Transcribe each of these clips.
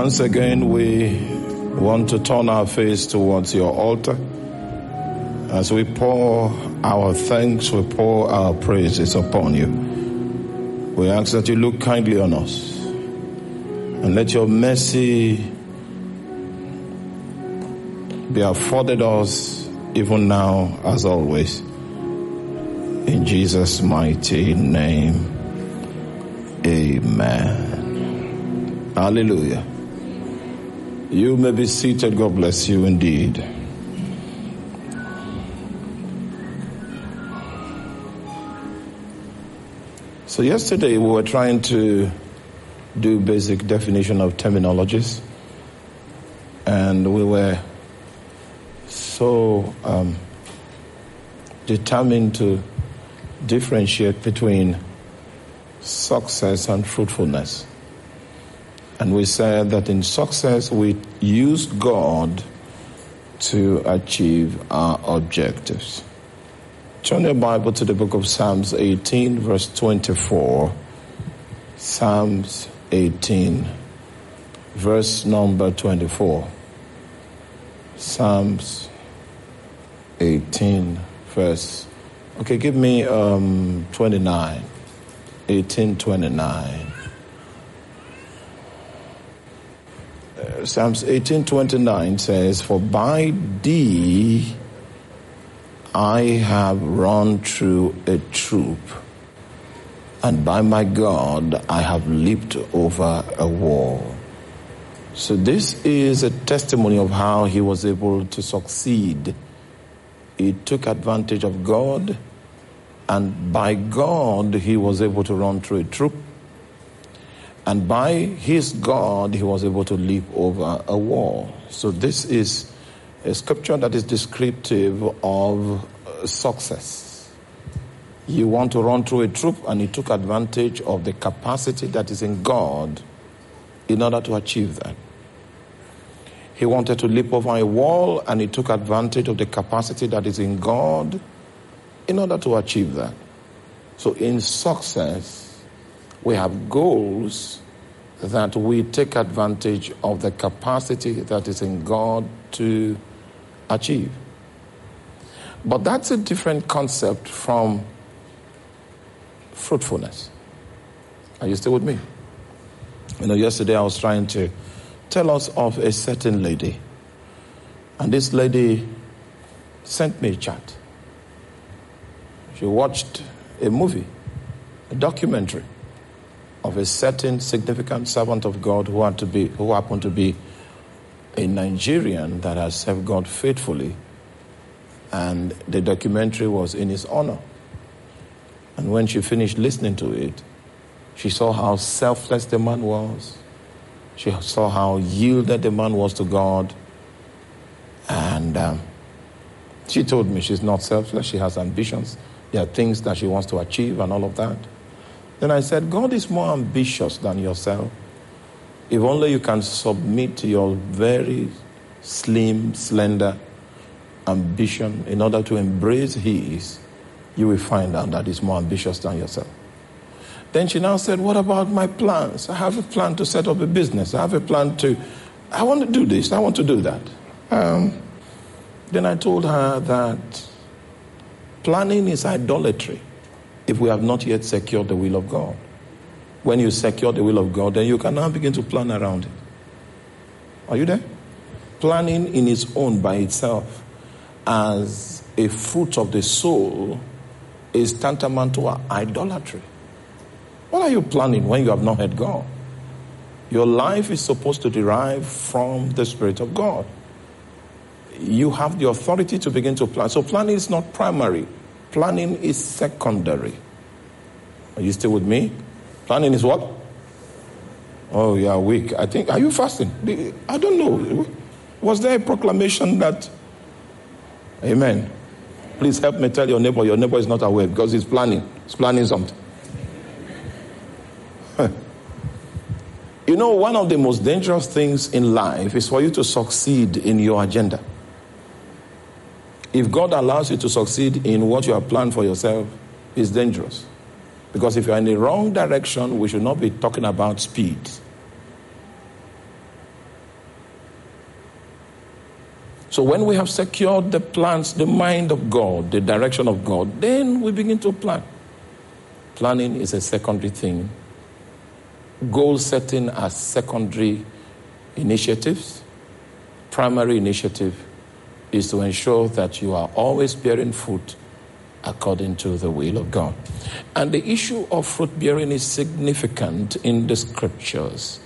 Once again, we want to turn our face towards your altar. As we pour our thanks, we pour our praises upon you. We ask that you look kindly on us and let your mercy be afforded us even now as always. In Jesus' mighty name, amen. Hallelujah. You may be seated. God bless you indeed. So yesterday we were trying to do basic definition of terminologies and we were so um, determined to differentiate between success and fruitfulness. And we said that in success, we use God to achieve our objectives. Turn your Bible to the book of Psalms 18, verse 24. Psalms 18, verse number 24. Psalms 18, verse. Okay, give me um, 29. 1829. Psalms 1829 says, For by thee I have run through a troop, and by my God I have leaped over a wall. So this is a testimony of how he was able to succeed. He took advantage of God and by God, he was able to run through a troop. And by his God, he was able to leap over a wall. So this is a scripture that is descriptive of uh, success. You want to run through a troop, and he took advantage of the capacity that is in God in order to achieve that. He wanted to leap over a wall, and he took advantage of the capacity that is in God in order to achieve that. So in success, we have goals that we take advantage of the capacity that is in God to achieve. But that's a different concept from fruitfulness. Are you still with me? You know, yesterday I was trying to tell us of a certain lady. And this lady sent me a chat. She watched a movie, a documentary of a certain significant servant of God who had to be who happened to be a Nigerian that has served God faithfully. And the documentary was in his honor. And when she finished listening to it, she saw how selfless the man was. She saw how yielded the man was to God. And um, she told me she's not selfless, she has ambitions. There are things that she wants to achieve and all of that. Then I said, God is more ambitious than yourself. If only you can submit to your very slim, slender ambition in order to embrace His, you will find out that He's more ambitious than yourself. Then she now said, What about my plans? I have a plan to set up a business. I have a plan to, I want to do this, I want to do that. Um, then I told her that Planning is idolatry if we have not yet secured the will of God. When you secure the will of God, then you can now begin to plan around it. Are you there? Planning in its own by itself as a fruit of the soul is tantamount to idolatry. What are you planning when you have not had God? Your life is supposed to derive from the Spirit of God. You have the authority to begin to plan. So planning is not primary. Planning is secondary. Are you still with me? Planning is what? Oh, you are weak. I think, are you fasting? I don't know. Was there a proclamation that, Amen. Please help me tell your neighbor, your neighbor is not aware because he's planning. He's planning something. you know, one of the most dangerous things in life is for you to succeed in your agenda if God allows you to succeed in what you have planned for yourself, it's dangerous. Because if you are in the wrong direction, we should not be talking about speed. So when we have secured the plans, the mind of God, the direction of God, then we begin to plan. Planning is a secondary thing. Goal setting are secondary initiatives. Primary initiative is to ensure that you are always bearing fruit according to the will of God. And the issue of fruit bearing is significant in the scriptures.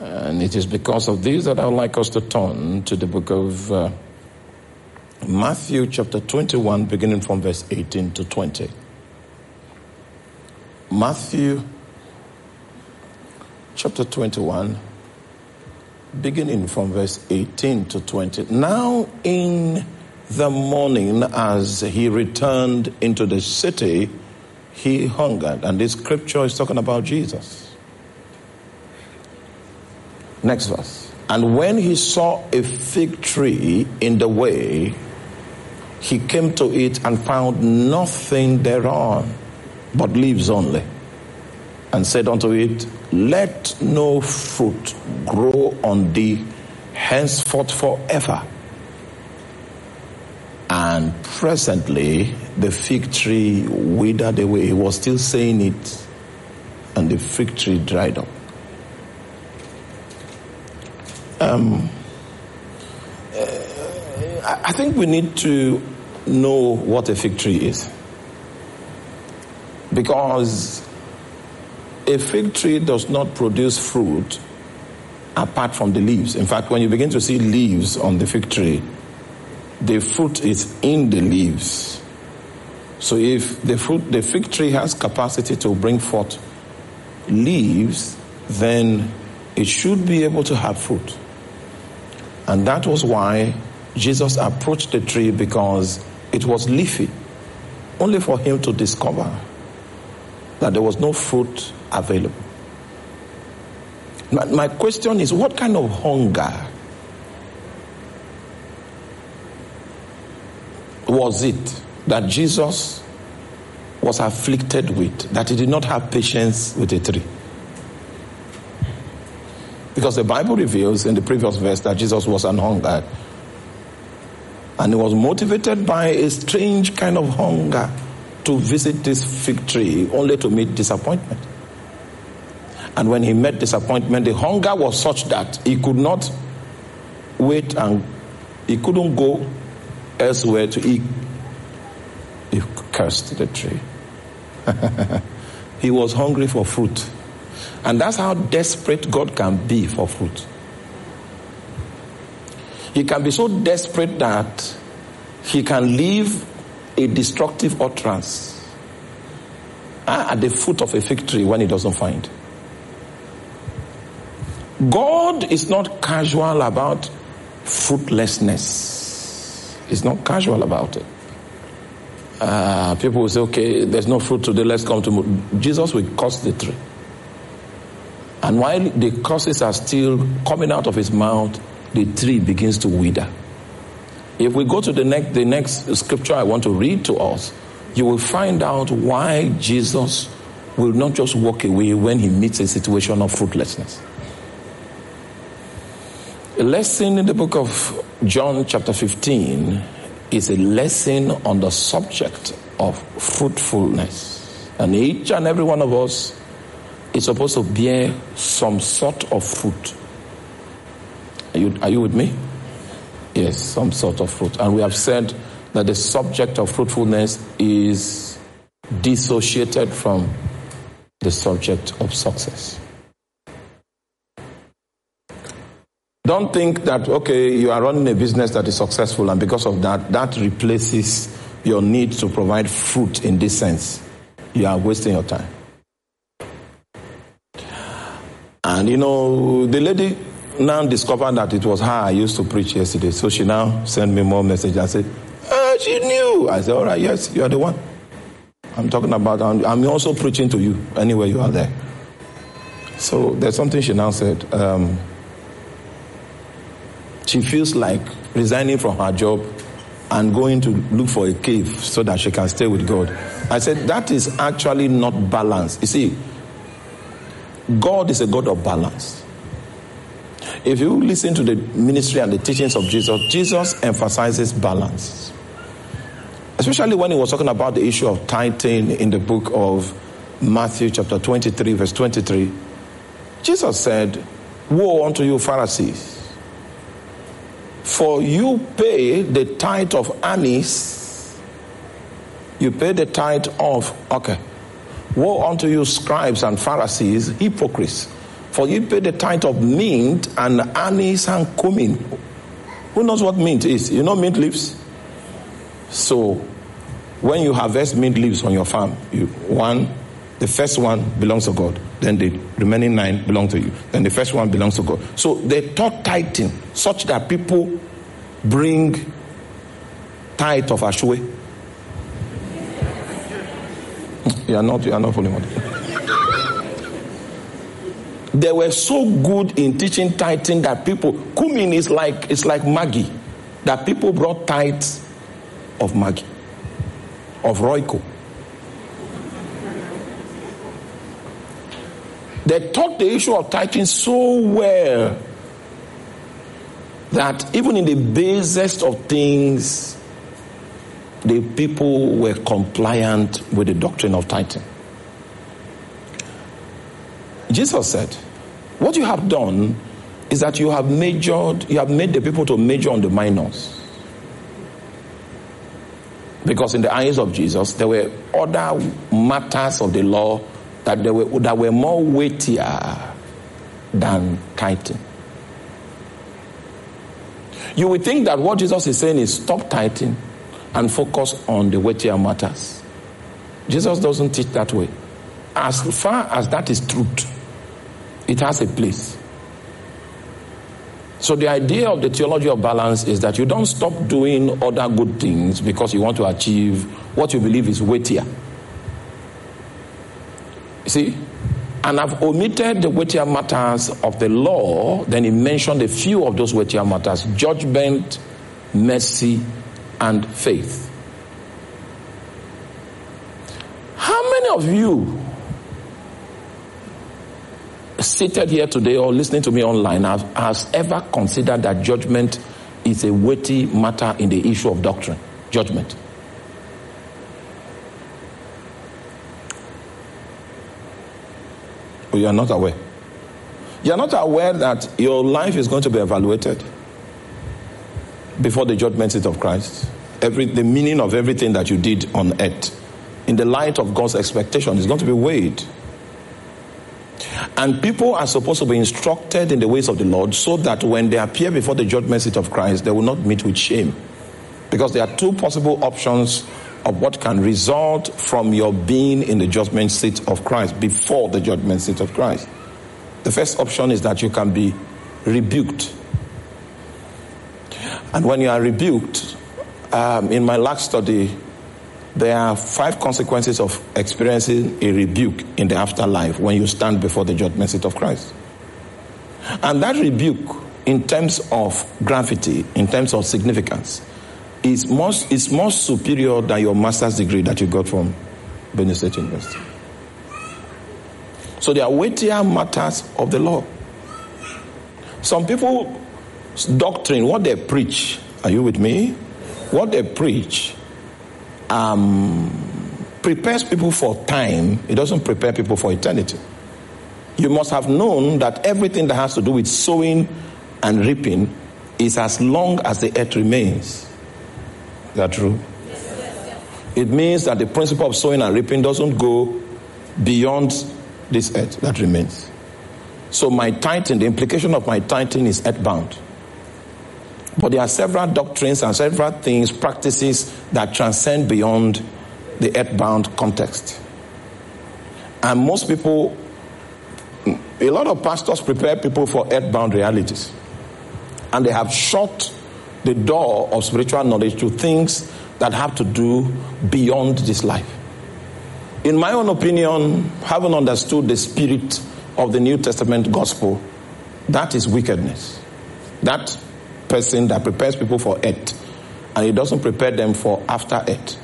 And it is because of this that I would like us to turn to the book of uh, Matthew, chapter 21, beginning from verse 18 to 20. Matthew, chapter 21, beginning from verse 18 to 20. Now, in the morning, as he returned into the city, he hungered. And this scripture is talking about Jesus. Next verse. And when he saw a fig tree in the way, he came to it and found nothing thereon but leaves only. And said unto it, Let no fruit grow on thee henceforth forever. And presently the fig tree withered away. He was still saying it, and the fig tree dried up. Um, uh, I think we need to know what a fig tree is. Because a fig tree does not produce fruit apart from the leaves. In fact, when you begin to see leaves on the fig tree, the fruit is in the leaves. So if the fruit, the fig tree has capacity to bring forth leaves, then it should be able to have fruit. And that was why Jesus approached the tree because it was leafy, only for him to discover that there was no fruit available. My, question is what kind of hunger was it that Jesus was afflicted with, that he did not have patience with a tree? Because the Bible reveals in the previous verse that Jesus was an hunger. And he was motivated by a strange kind of hunger to visit this fig tree only to meet disappointment. And when he met disappointment, the hunger was such that he could not wait and he couldn't go elsewhere to eat. He cursed the tree. he was hungry for fruit. And that's how desperate God can be for fruit. He can be so desperate that he can leave a destructive utterance ah, at the foot of a fig tree when he doesn't find. God is not casual about fruitlessness. He's not casual about it. Uh, people will say, okay, there's no fruit today, let's come to. Jesus will curse the tree. And while the curses are still coming out of his mouth, the tree begins to wither. If we go to the next, the next scripture I want to read to us, you will find out why Jesus will not just walk away when he meets a situation of fruitlessness. A lesson in the book of John, chapter 15, is a lesson on the subject of fruitfulness. And each and every one of us is supposed to bear some sort of fruit. Are you, are you with me? Yes, some sort of fruit. And we have said that the subject of fruitfulness is dissociated from the subject of success. Don't think that, okay, you are running a business that is successful, and because of that, that replaces your need to provide fruit in this sense. You are wasting your time. And you know, the lady now discovered that it was her I used to preach yesterday. So she now sent me more message and said, ah, she knew. I said, all right, yes, you are the one. I'm talking about, I'm also preaching to you anywhere you are there. So there's something she now said. Um, she feels like resigning from her job and going to look for a cave so that she can stay with God. I said, that is actually not balance. You see, God is a God of balance. If you listen to the ministry and the teachings of Jesus, Jesus emphasizes balance. Especially when he was talking about the issue of tithing in the book of Matthew, chapter 23, verse 23. Jesus said, Woe unto you, Pharisees! For you pay the tithe of anise, you pay the tithe of, okay. Woe unto you, scribes and Pharisees, hypocrites! For you pay the tithe of mint and anise and cumin. Who knows what mint is? You know mint leaves? So, when you harvest mint leaves on your farm, you one, the first one belongs to God. Then the remaining nine belong to you. Then the first one belongs to God. So they taught tithing such that people bring tithe of ashwe. You are not, you are not following what. They were so good in teaching tithing that people, cumin is like, it's like Maggi, that people brought tithes of Maggi, of Royco. They taught the issue of tithing so well that even in the basest of things, the people were compliant with the doctrine of tithing. Jesus said, What you have done is that you have majored, you have made the people to major on the minors. Because in the eyes of Jesus, there were other matters of the law that, were, that were more weightier than tithing. You would think that what Jesus is saying is stop tithing and focus on the weightier matters. Jesus doesn't teach that way. As far as that is truth, it has a place. So the idea of the theology of balance is that you don't stop doing other good things because you want to achieve what you believe is weightier. See? And I've omitted the weightier matters of the law, then he mentioned a few of those weightier matters judgment, mercy, and faith. How many of you seated here today or listening to me online have, has ever considered that judgment is a weighty matter in the issue of doctrine? Judgment. Oh, you are not aware. You are not aware that your life is going to be evaluated before the judgment seat of Christ. Every, the meaning of everything that you did on earth, in the light of God's expectation, is going to be weighed. And people are supposed to be instructed in the ways of the Lord so that when they appear before the judgment seat of Christ, they will not meet with shame. Because there are two possible options of what can result from your being in the judgment seat of Christ, before the judgment seat of Christ. The first option is that you can be rebuked. And when you are rebuked, um, in my last study, there are five consequences of experiencing a rebuke in the afterlife when you stand before the judgment seat of Christ. And that rebuke, in terms of gravity, in terms of significance, is more, is more superior than your master's degree that you got from Benue State University. So there are weightier matters of the law. Some people doctrine, what they preach, are you with me? What they preach um, prepares people for time, it doesn't prepare people for eternity. You must have known that everything that has to do with sowing and reaping is as long as the earth remains. That true? It means that the principle of sowing and reaping doesn't go beyond this earth that remains. So my tithing, the implication of my tithing is earthbound. But there are several doctrines and several things, practices that transcend beyond the earthbound context. And most people, a lot of pastors prepare people for earthbound realities. And they have shut the door of spiritual knowledge to things that have to do beyond this life. In my own opinion, having understood the spirit of the New Testament gospel, that is wickedness. That person that prepares people for it and he doesn't prepare them for after it,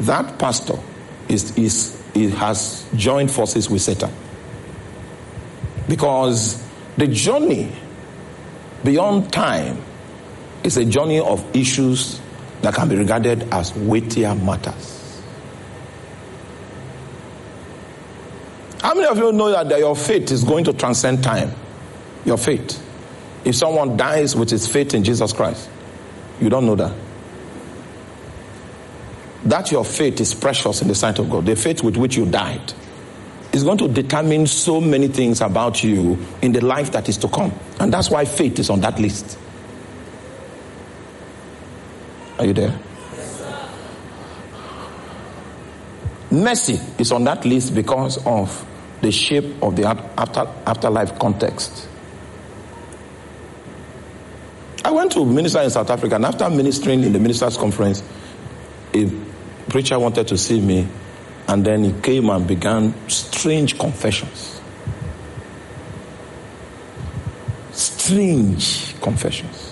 that pastor is, is, is, has joined forces with Satan. Because the journey beyond time is a journey of issues that can be regarded as weightier matters. How many of you know that your faith is going to transcend time? Your faith. If someone dies with his faith in Jesus Christ, you don't know that. That your faith is precious in the sight of God, the faith with which you died, is going to determine so many things about you in the life that is to come. And that's why faith is on that list. Are you there? Mercy is on that list because of the shape of the after, afterlife context. I went to minister in South Africa, and after ministering in the ministers' conference, a preacher wanted to see me, and then he came and began strange confessions. Strange confessions.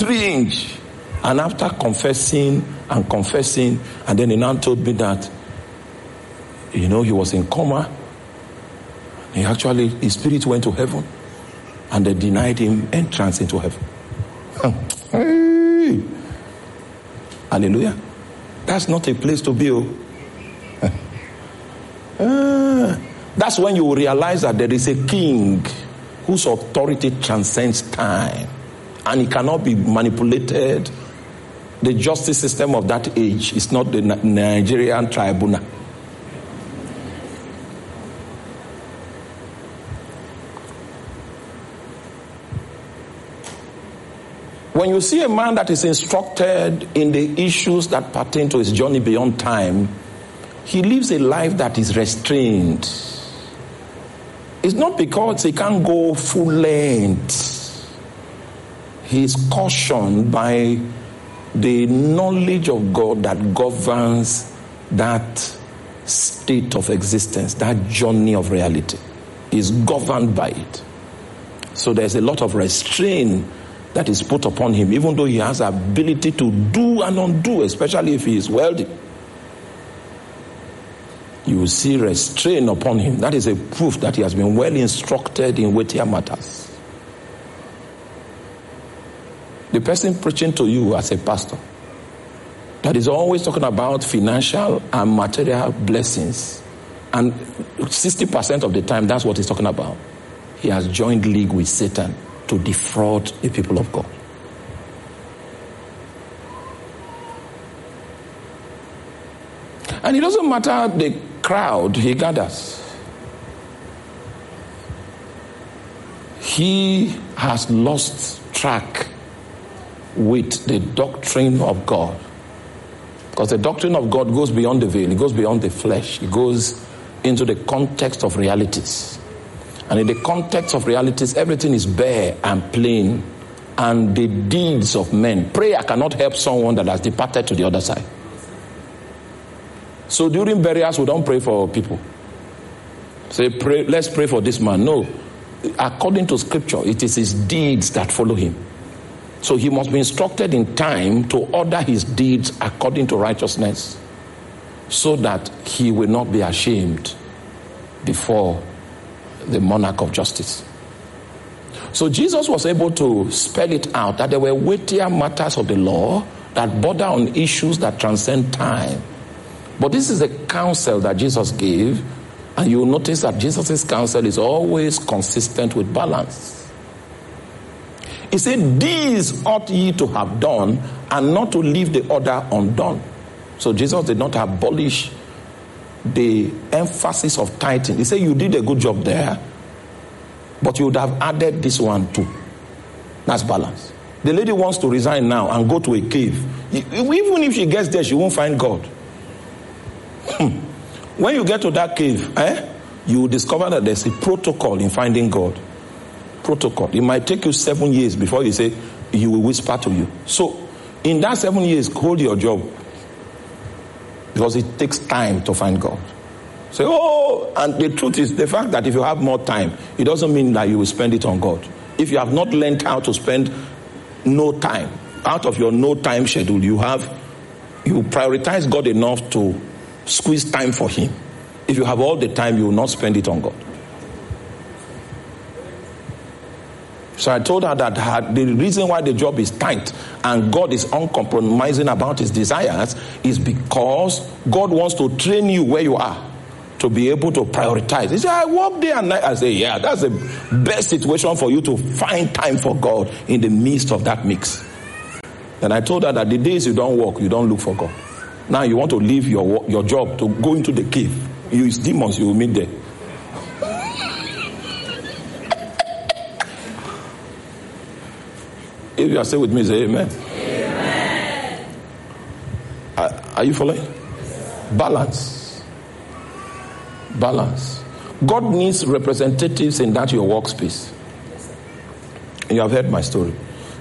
Strange. And after confessing and confessing, and then he now told me that you know, he was in coma. He actually, his spirit went to heaven and they denied him entrance into heaven. hey. Hallelujah. That's not a place to be. Oh. Ah. that's when you realize that there is a king whose authority transcends time and it cannot be manipulated. The justice system of that age is not the Nigerian tribunal. When you see a man that is instructed in the issues that pertain to his journey beyond time, he lives a life that is restrained. It's not because he can't go full length. He is cautioned by the knowledge of God that governs that state of existence, that journey of reality. Is governed by it. So there's a lot of restraint that is put upon him, even though he has ability to do and undo, especially if he is wealthy. You will see restraint upon him. That is a proof that he has been well instructed in weightier matters. The person preaching to you as a pastor that is always talking about financial and material blessings, and 60% of the time that's what he's talking about. He has joined league with Satan to defraud the people of God. And it doesn't matter the crowd he gathers. He has lost track with the doctrine of God. Because the doctrine of God goes beyond the veil, it goes beyond the flesh, it goes into the context of realities. And in the context of realities, everything is bare and plain. And the deeds of men. Prayer cannot help someone that has departed to the other side. So during burials, we don't pray for people. Say, pray, let's pray for this man. No. According to scripture, it is his deeds that follow him. So he must be instructed in time to order his deeds according to righteousness so that he will not be ashamed before the monarch of justice. So Jesus was able to spell it out that there were weightier matters of the law that border on issues that transcend time. But this is a counsel that Jesus gave, and you'll notice that Jesus' counsel is always consistent with balance. He said, These ought ye to have done, and not to leave the other undone. So Jesus did not abolish the emphasis of tithing. He said, You did a good job there, but you would have added this one too. That's balance. The lady wants to resign now and go to a cave. Even if she gets there, she won't find God. Hmm. when you get to that cave, eh, you will discover that there's a protocol in finding God. Protocol. It might take you seven years before you say he will whisper to you. So, in that seven years, hold your job because it takes time to find God. Say, oh, and the truth is the fact that if you have more time, it doesn't mean that you will spend it on God. If you have not learned how to spend no time, out of your no time schedule, you have, you prioritize God enough to squeeze time for Him. If you have all the time, you will not spend it on God. So I told her that her, the reason why the job is tight and God is uncompromising about his desires is because God wants to train you where you are to be able to prioritize. He said, I work day and night. I say, yeah, that's the best situation for you to find time for God in the midst of that mix. And I told her that the days you don't work, you don't look for God. Now you want to leave your, your job to go into the cave. You is demons, you will meet there. If you are still with me, say amen. amen. Are, are you following? Balance. Balance. God needs representatives in that your workspace. You have heard my story.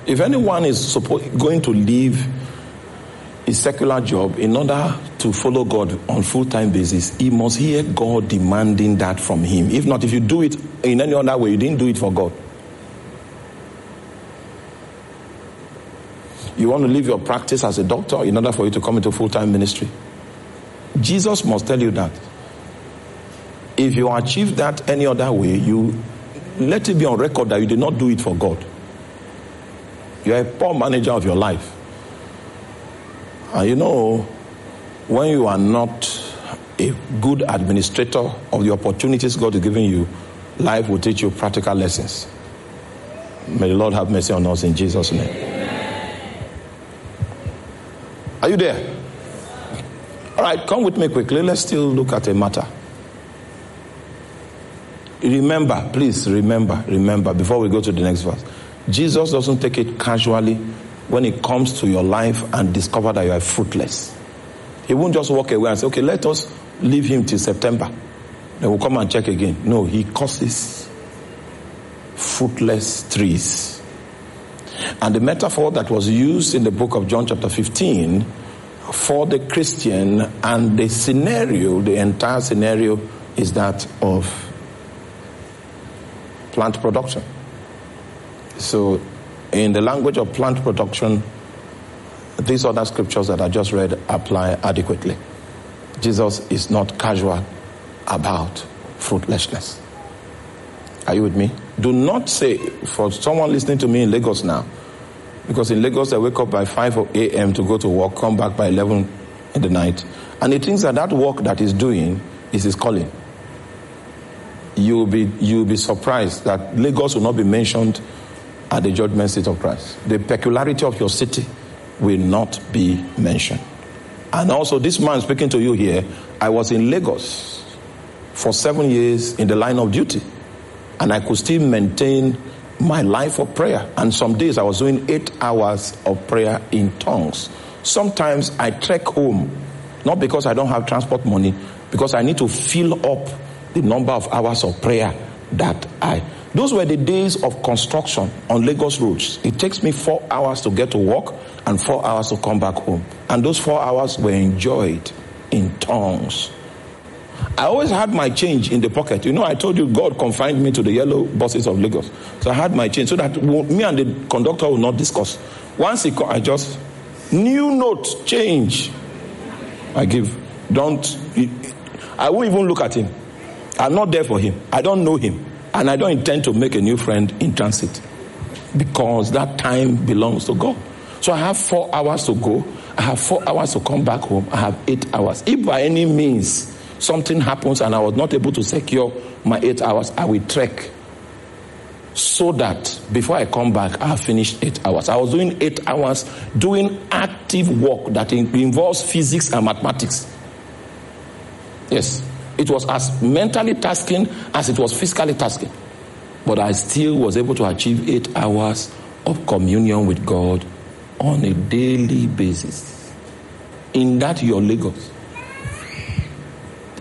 If anyone is supposed, going to leave a secular job in order to follow God on full-time basis, he must hear God demanding that from him. If not, if you do it in any other way, you didn't do it for God. You want to leave your practice as a doctor in order for you to come into full time ministry. Jesus must tell you that. If you achieve that any other way, you let it be on record that you did not do it for God. You are a poor manager of your life. And you know, when you are not a good administrator of the opportunities God is giving you, life will teach you practical lessons. May the Lord have mercy on us in Jesus' name. Are you there? All right, come with me quickly. Let's still look at a matter. Remember, please remember, remember, before we go to the next verse. Jesus doesn't take it casually when it comes to your life and discover that you are fruitless. He won't just walk away and say, okay, let us leave him till September. Then we'll come and check again. No, he causes fruitless trees. And the metaphor that was used in the book of John, chapter 15, for the Christian and the scenario, the entire scenario is that of plant production. So, in the language of plant production, these other scriptures that I just read apply adequately. Jesus is not casual about fruitlessness. Are you with me? Do not say, for someone listening to me in Lagos now, because in Lagos, I wake up by 5 a.m. to go to work, come back by 11 in the night. And he thinks that that work that he's doing is his calling. You'll be, you'll be surprised that Lagos will not be mentioned at the judgment seat of Christ. The peculiarity of your city will not be mentioned. And also, this man speaking to you here, I was in Lagos for seven years in the line of duty, and I could still maintain my life of prayer. And some days I was doing eight hours of prayer in tongues. Sometimes I trek home, not because I don't have transport money, because I need to fill up the number of hours of prayer that I. Those were the days of construction on Lagos roads. It takes me four hours to get to work and four hours to come back home. And those four hours were enjoyed in tongues I always had my change in the pocket. You know, I told you God confined me to the yellow buses of Lagos. So I had my change so that me and the conductor will not discuss. Once he I just, new note, change. I give. Don't, I won't even look at him. I'm not there for him. I don't know him. And I don't intend to make a new friend in transit because that time belongs to God. So I have four hours to go. I have four hours to come back home. I have eight hours. If by any means something happens and I was not able to secure my eight hours, I will trek so that before I come back, I finished eight hours. I was doing eight hours doing active work that involves physics and mathematics. Yes, it was as mentally tasking as it was physically tasking. But I still was able to achieve eight hours of communion with God on a daily basis. In that, your Lagos.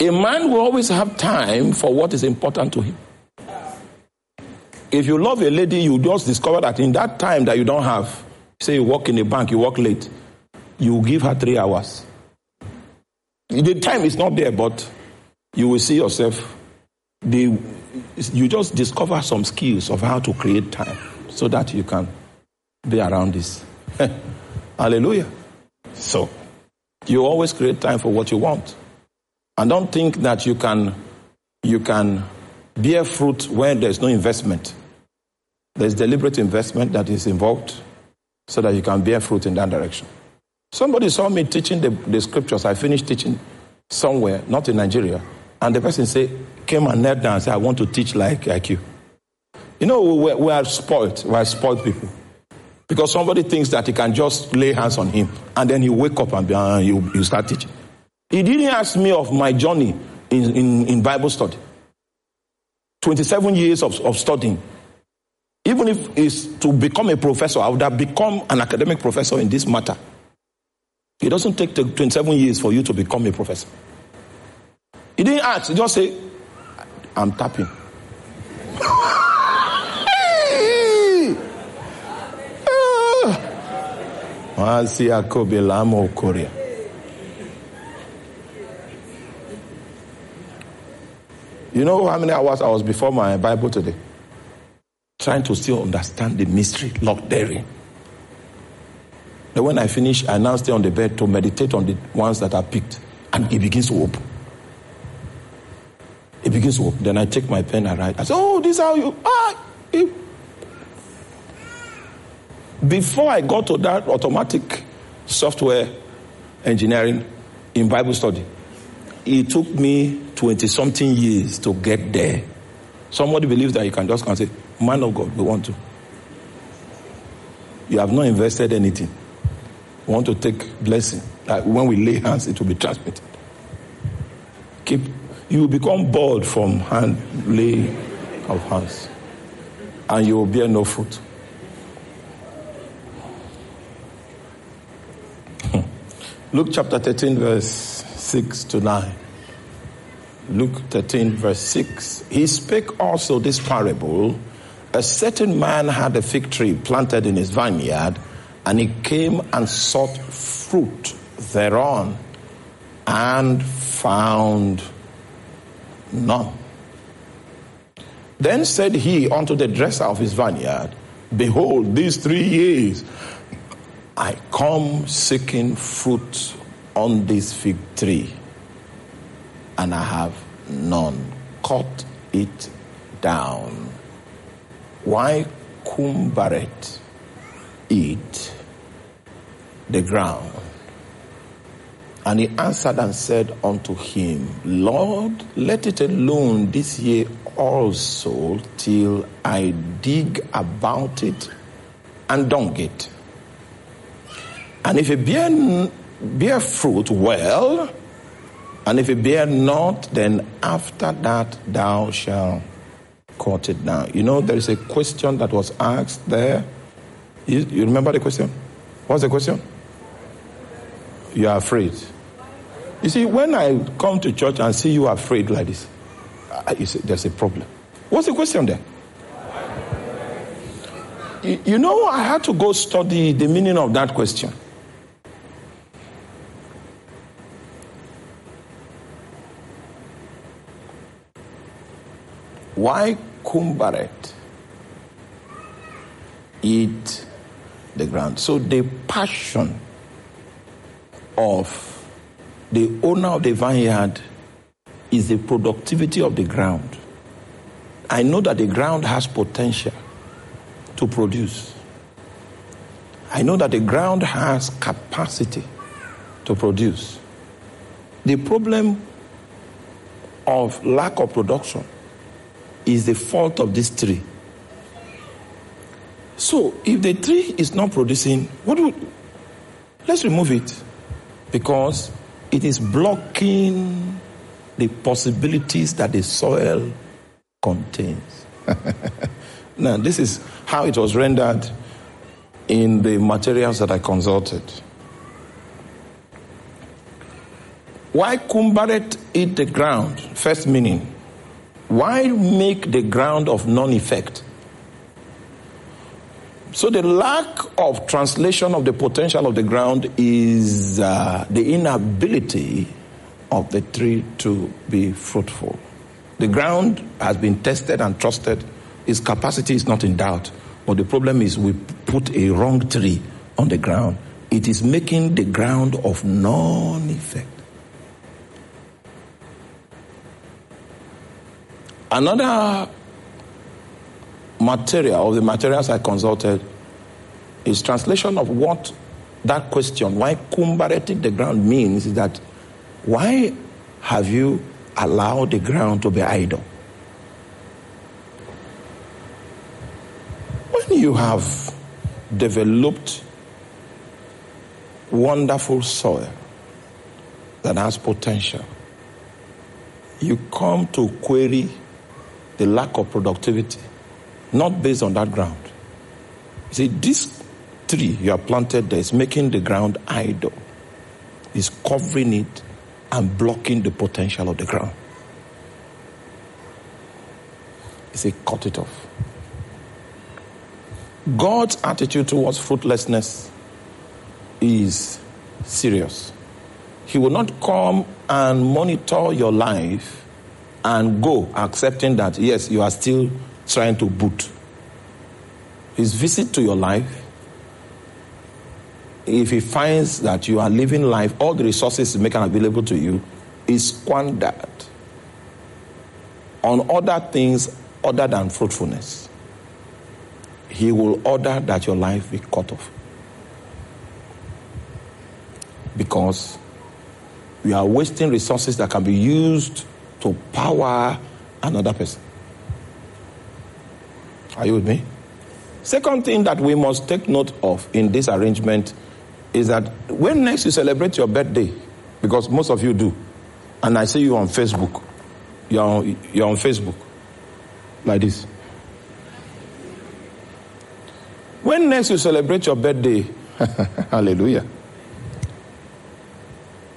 A man will always have time for what is important to him. If you love a lady, you just discover that in that time that you don't have, say you work in a bank, you work late, you give her three hours. The time is not there, but you will see yourself. The, you just discover some skills of how to create time so that you can be around this. Hallelujah. So, you always create time for what you want. And don't think that you can, you can bear fruit when there's no investment. There's deliberate investment that is involved so that you can bear fruit in that direction. Somebody saw me teaching the, the scriptures. I finished teaching somewhere, not in Nigeria. And the person say, came and knelt down and said, I want to teach like, like you. You know, we, we are spoiled. We are spoiled people. Because somebody thinks that he can just lay hands on him and then he wake up and be, uh, you, you start teaching. He didn't ask me of my journey in, in, in Bible study. 27 years of, of studying. Even if it's to become a professor, I would have become an academic professor in this matter. It doesn't take 27 years for you to become a professor. He didn't ask, he just say, I'm tapping. Ah. Ah. Korea. You know how many hours I was before my Bible today? Trying to still understand the mystery locked therein. Then when I finish, I now stay on the bed to meditate on the ones that are picked, and it begins to open. It begins to open. Then I take my pen and write. I say, "Oh, this is how you ah." It. Before I got to that automatic software engineering in Bible study, it took me 20 something years to get there. Somebody believes that you can just come and say, Man of God, we want to. You have not invested anything. We want to take blessing. Like when we lay hands, it will be transmitted. Keep you will become bored from hand lay of hands. And you will bear no fruit. Luke chapter 13, verse 6 to 9. Luke 13, verse 6. He spake also this parable A certain man had a fig tree planted in his vineyard, and he came and sought fruit thereon, and found none. Then said he unto the dresser of his vineyard, Behold, these three years I come seeking fruit on this fig tree, and I have none. Cut it down. Why cumbereth it the ground? And he answered and said unto him, Lord, let it alone this year also till I dig about it and dung it. And if it bear, bear fruit, well, and if it bear not, then after that thou shalt cut it down. You know, there is a question that was asked there. You, you remember the question? What's the question? You are afraid. You see, when I come to church and see you afraid like this, see, there's a problem. What's the question there? You, you know, I had to go study the meaning of that question. Why cumbereth eat the ground? So the passion of the owner of the vineyard is the productivity of the ground. I know that the ground has potential to produce. I know that the ground has capacity to produce. The problem of lack of production is the fault of this tree. So, if the tree is not producing, what we, let's remove it because it is blocking the possibilities that the soil contains. now, this is how it was rendered in the materials that I consulted. Why cumbereth it the ground? First meaning, why make the ground of non effect? So the lack of translation of the potential of the ground is uh, the inability of the tree to be fruitful. The ground has been tested and trusted. Its capacity is not in doubt. But the problem is we put a wrong tree on the ground. It is making the ground of non effect. Another material, of the materials I consulted, is translation of what that question, why cumbereth it the ground means, is that why have you allowed the ground to be idle? When you have developed wonderful soil that has potential, you come to query the lack of productivity, not based on that ground. You see, this tree you have planted there is making the ground idle, is covering it and blocking the potential of the ground. He said, cut it off. God's attitude towards fruitlessness is serious. He will not come and monitor your life and go accepting that, yes, you are still trying to boot. His visit to your life, if he finds that you are living life, all the resources making available to you is squandered on other things other than fruitfulness. He will order that your life be cut off. Because we are wasting resources that can be used to power another person. Are you with me? Second thing that we must take note of in this arrangement is that when next you celebrate your birthday, because most of you do, and I see you on Facebook, you're on, you're on Facebook, like this. When next you celebrate your birthday, hallelujah,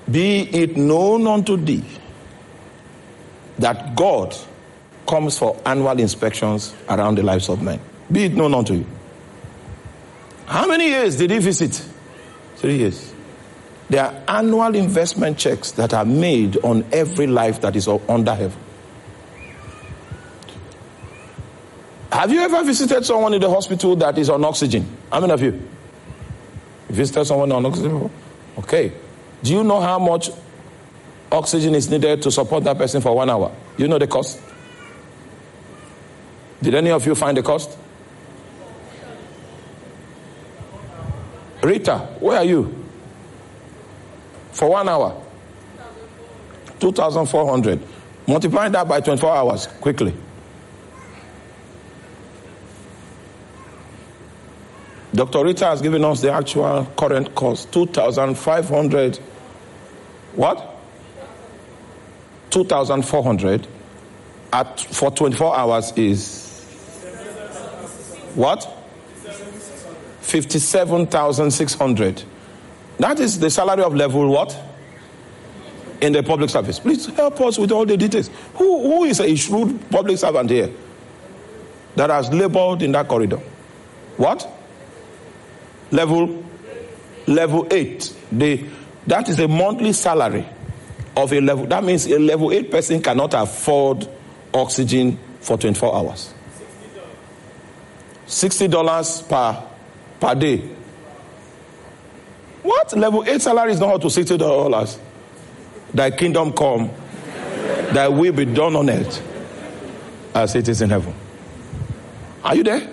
be it known unto thee that God comes for annual inspections around the lives of men. Be it known unto you. How many years did he visit? Three years. There are annual investment checks that are made on every life that is under heaven. Have you ever visited someone in the hospital that is on oxygen? How many of you? you visited someone on oxygen? Okay. Do you know how much oxygen is needed to support that person for one hour? You know the cost? Did any of you find the cost? Rita, where are you? For one hour? 2,400. Multiply that by 24 hours quickly. Dr. Rita has given us the actual current cost 2,500. What? 2,400 at for 24 hours is what? 57,600. That is the salary of level what? In the public service. Please help us with all the details. Who, who is a shrewd public servant here that has labored in that corridor? What? Level level 8. The, that is a monthly salary of a level. That means a level 8 person cannot afford oxygen for 24 hours. $60 per, per day. What? Level 8 salary is not up to $60. Thy kingdom come, thy will be done on earth as it is in heaven. Are you there?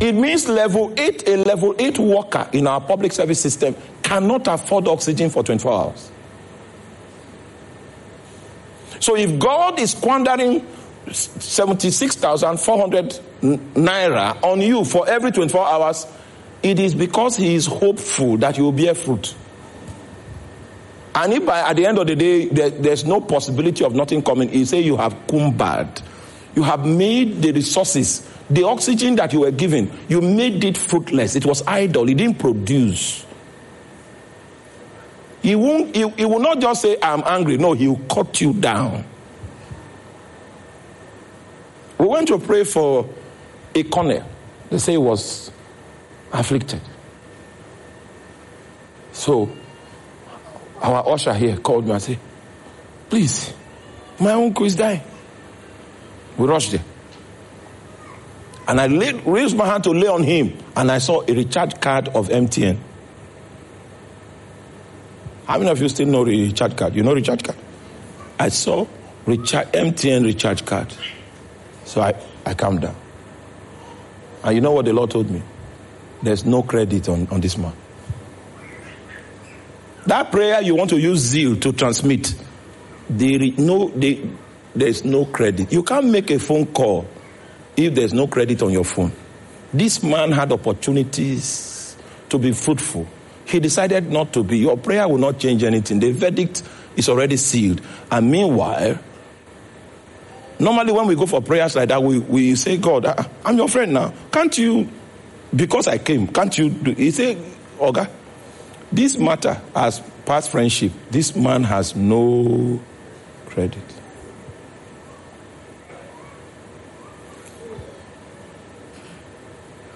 It means level 8, a level 8 worker in our public service system cannot afford oxygen for 24 hours. So if God is squandering 76,400 naira on you for every 24 hours, it is because he is hopeful that you will bear fruit. And if by, at the end of the day there, there's no possibility of nothing coming, he say you have cumbered. You have made the resources, the oxygen that you were given, you made it fruitless. It was idle. It didn't produce. He won't, he, he will not just say, I'm angry. No, he will cut you down. We went to pray for a colonel. They say he was afflicted. So our usher here called me and said, Please, my uncle is dying. We rushed there. And I laid, raised my hand to lay on him, and I saw a recharge card of MTN. How many of you still know the recharge card? You know recharge card? I saw recharge, MTN recharge card. So I, I calmed down. And you know what the Lord told me? There's no credit on, on this man. That prayer you want to use zeal to transmit, no, there, there's no credit. You can't make a phone call if there's no credit on your phone. This man had opportunities to be fruitful. He decided not to be. Your prayer will not change anything. The verdict is already sealed. And meanwhile, normally when we go for prayers like that, we, we say, God, I, I'm your friend now. Can't you, because I came, can't you do? He said, Oga, this matter has past friendship. This man has no credit.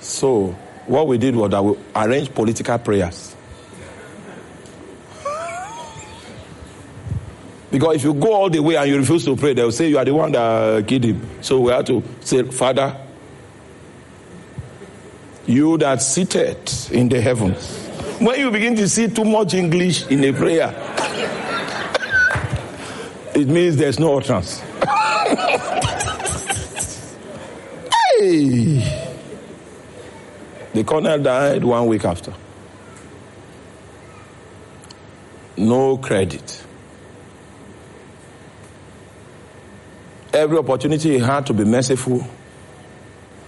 So, what we did was that we arranged political prayers. Because if you go all the way and you refuse to pray, they'll say you are the one that uh, killed him. So we have to say, Father, you that seated in the heavens. When you begin to see too much English in a prayer, it means there's no utterance. hey! The colonel died one week after. No credit. Every opportunity he had to be merciful,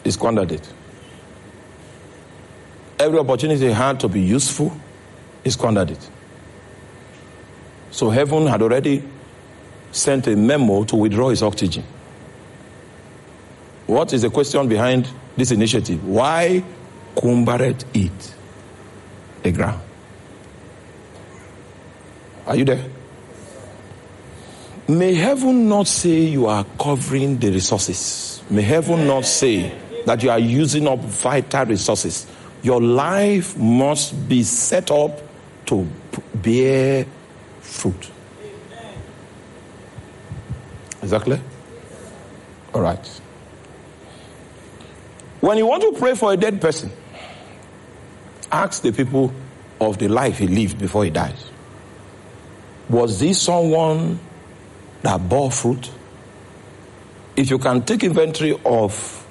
he squandered it. Every opportunity he had to be useful, he squandered it. So heaven had already sent a memo to withdraw his oxygen. What is the question behind this initiative? Why cumbereth it the ground? Are you there? May heaven not say you are covering the resources. May heaven not say that you are using up vital resources. Your life must be set up to bear fruit. Exactly? All right. When you want to pray for a dead person, ask the people of the life he lived before he died. Was this someone that bore fruit? If you can take inventory of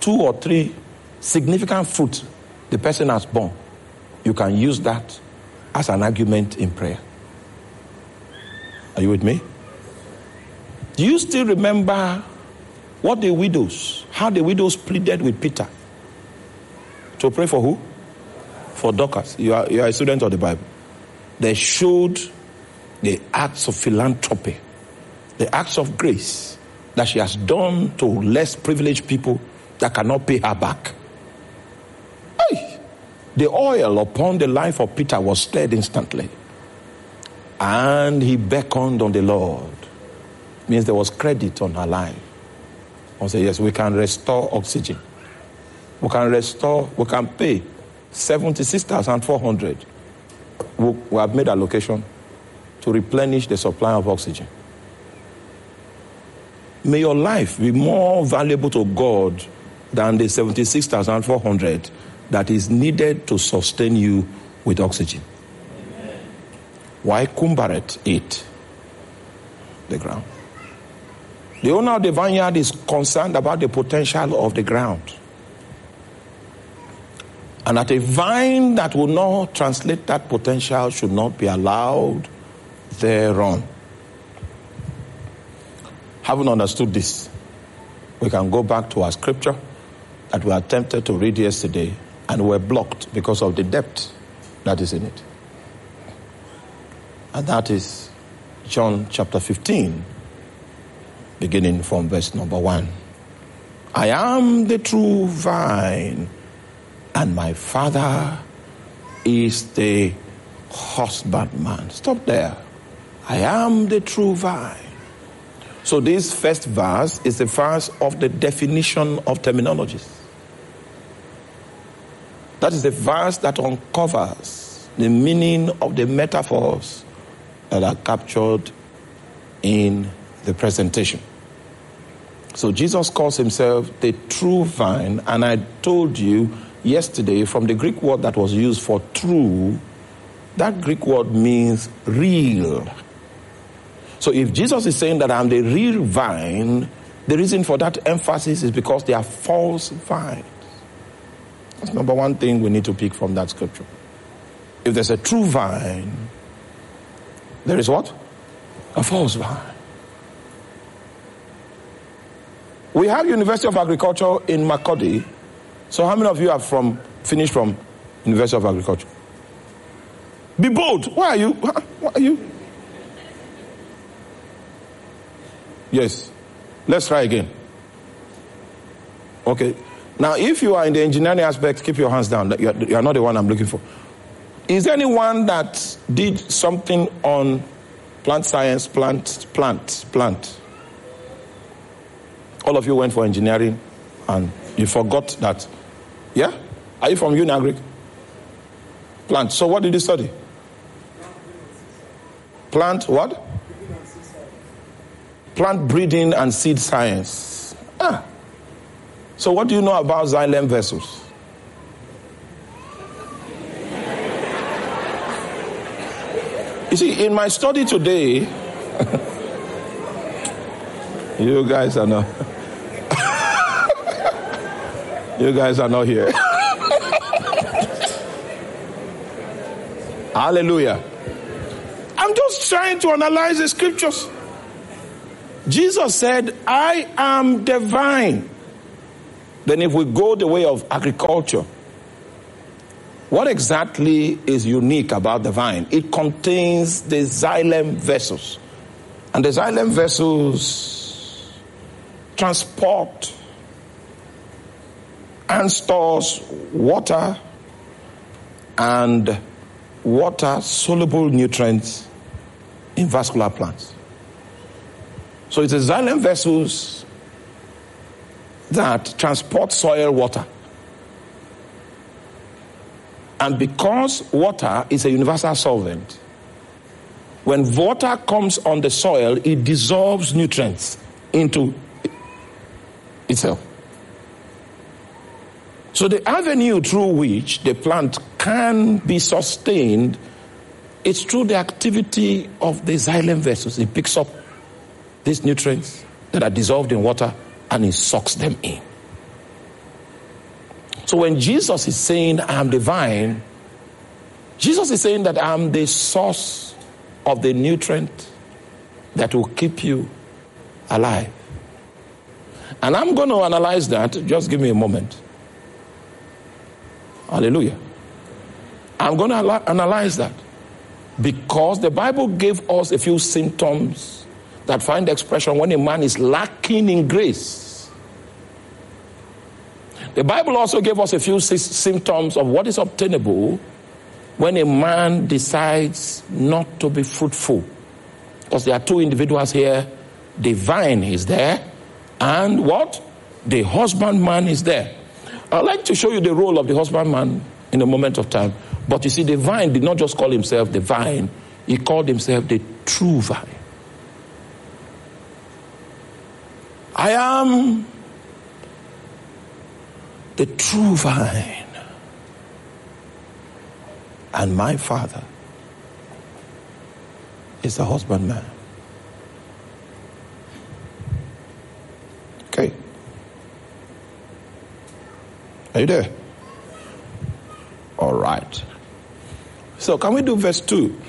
two or three significant fruit the person has borne, you can use that as an argument in prayer. Are you with me? Do you still remember what the widows, how the widows pleaded with Peter to pray for who? For Dorcas. You are, you are a student of the Bible. They showed the acts of philanthropy, the acts of grace that she has done to less privileged people that cannot pay her back. Hey, the oil upon the life of Peter was stirred instantly. And he beckoned on the Lord. Means there was credit on her life. I say, yes, we can restore oxygen. We can restore, we can pay 76,400. We, we have made allocation to replenish the supply of oxygen. May your life be more valuable to God than the 76,400 that is needed to sustain you with oxygen. Why cumbereth it? The ground. The owner of the vineyard is concerned about the potential of the ground. And that a vine that will not translate that potential should not be allowed thereon. Having understood this, we can go back to our scripture that we attempted to read yesterday and were blocked because of the depth that is in it. And that is John chapter 15, beginning from verse number 1. I am the true vine, and my father is the husbandman. Stop there. I am the true vine. So, this first verse is the verse of the definition of terminologies. That is the verse that uncovers the meaning of the metaphors that are captured in the presentation. So Jesus calls himself the true vine, and I told you yesterday from the Greek word that was used for true, that Greek word means real. So if Jesus is saying that I'm the real vine, the reason for that emphasis is because they are false vines. That's number one thing we need to pick from that scripture. If there's a true vine, there is what? A false vine. We have University of Agriculture in Makurdi. So how many of you are from finished from University of Agriculture? Be bold. Why are you? Why are you? Yes. Let's try again. Okay. Now, if you are in the engineering aspect, keep your hands down. You are, you are not the one I'm looking for. Is there anyone that did something on plant science, plant, plant, plant? All of you went for engineering and you forgot that. Yeah? Are you from Unagric? Plant. So what did you study? Plant what? Plant breeding and seed science. Ah. So what do you know about xylem vessels? You see, in my study today, you guys are not. you guys are not here. Hallelujah. I'm just trying to analyze the scriptures. Jesus said, I am the vine. Then, if we go the way of agriculture, what exactly is unique about the vine? It contains the xylem vessels. And the xylem vessels transport and stores water and water soluble nutrients in vascular plants. So it's the xylem vessels that transport soil water. And because water is a universal solvent, when water comes on the soil, it dissolves nutrients into itself. So the avenue through which the plant can be sustained is through the activity of the xylem vessels. It picks up these nutrients that are dissolved in water and it sucks them in. So when Jesus is saying, I am the vine, Jesus is saying that I'm the source of the nutrient that will keep you alive. And I'm going to analyze that. Just give me a moment. Hallelujah. I'm going to analyze that because the Bible gave us a few symptoms that find expression when a man is lacking in grace. The Bible also gave us a few symptoms of what is obtainable when a man decides not to be fruitful. Because there are two individuals here the vine is there, and what? The husbandman is there. I'd like to show you the role of the husbandman in a moment of time. But you see, the vine did not just call himself the vine, he called himself the true vine. I am the true vine, and my father is the husbandman. Okay. Are you there? All right. So, can we do verse 2?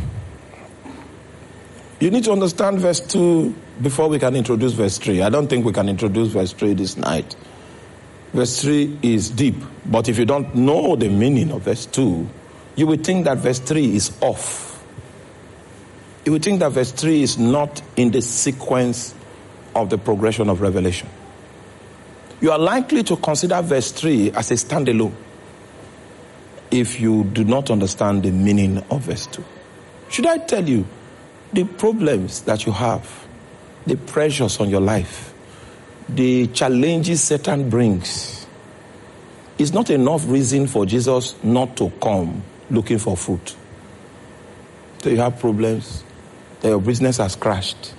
You need to understand verse 2 before we can introduce verse 3. I don't think we can introduce verse 3 this night. Verse 3 is deep, but if you don't know the meaning of verse 2, you would think that verse 3 is off. You would think that verse 3 is not in the sequence of the progression of revelation. You are likely to consider verse 3 as a standalone if you do not understand the meaning of verse 2. Should I tell you the problems that you have the pressures on your life, the challenges Satan brings, is not enough reason for Jesus not to come looking for fruit. So you have problems, that your business has crashed.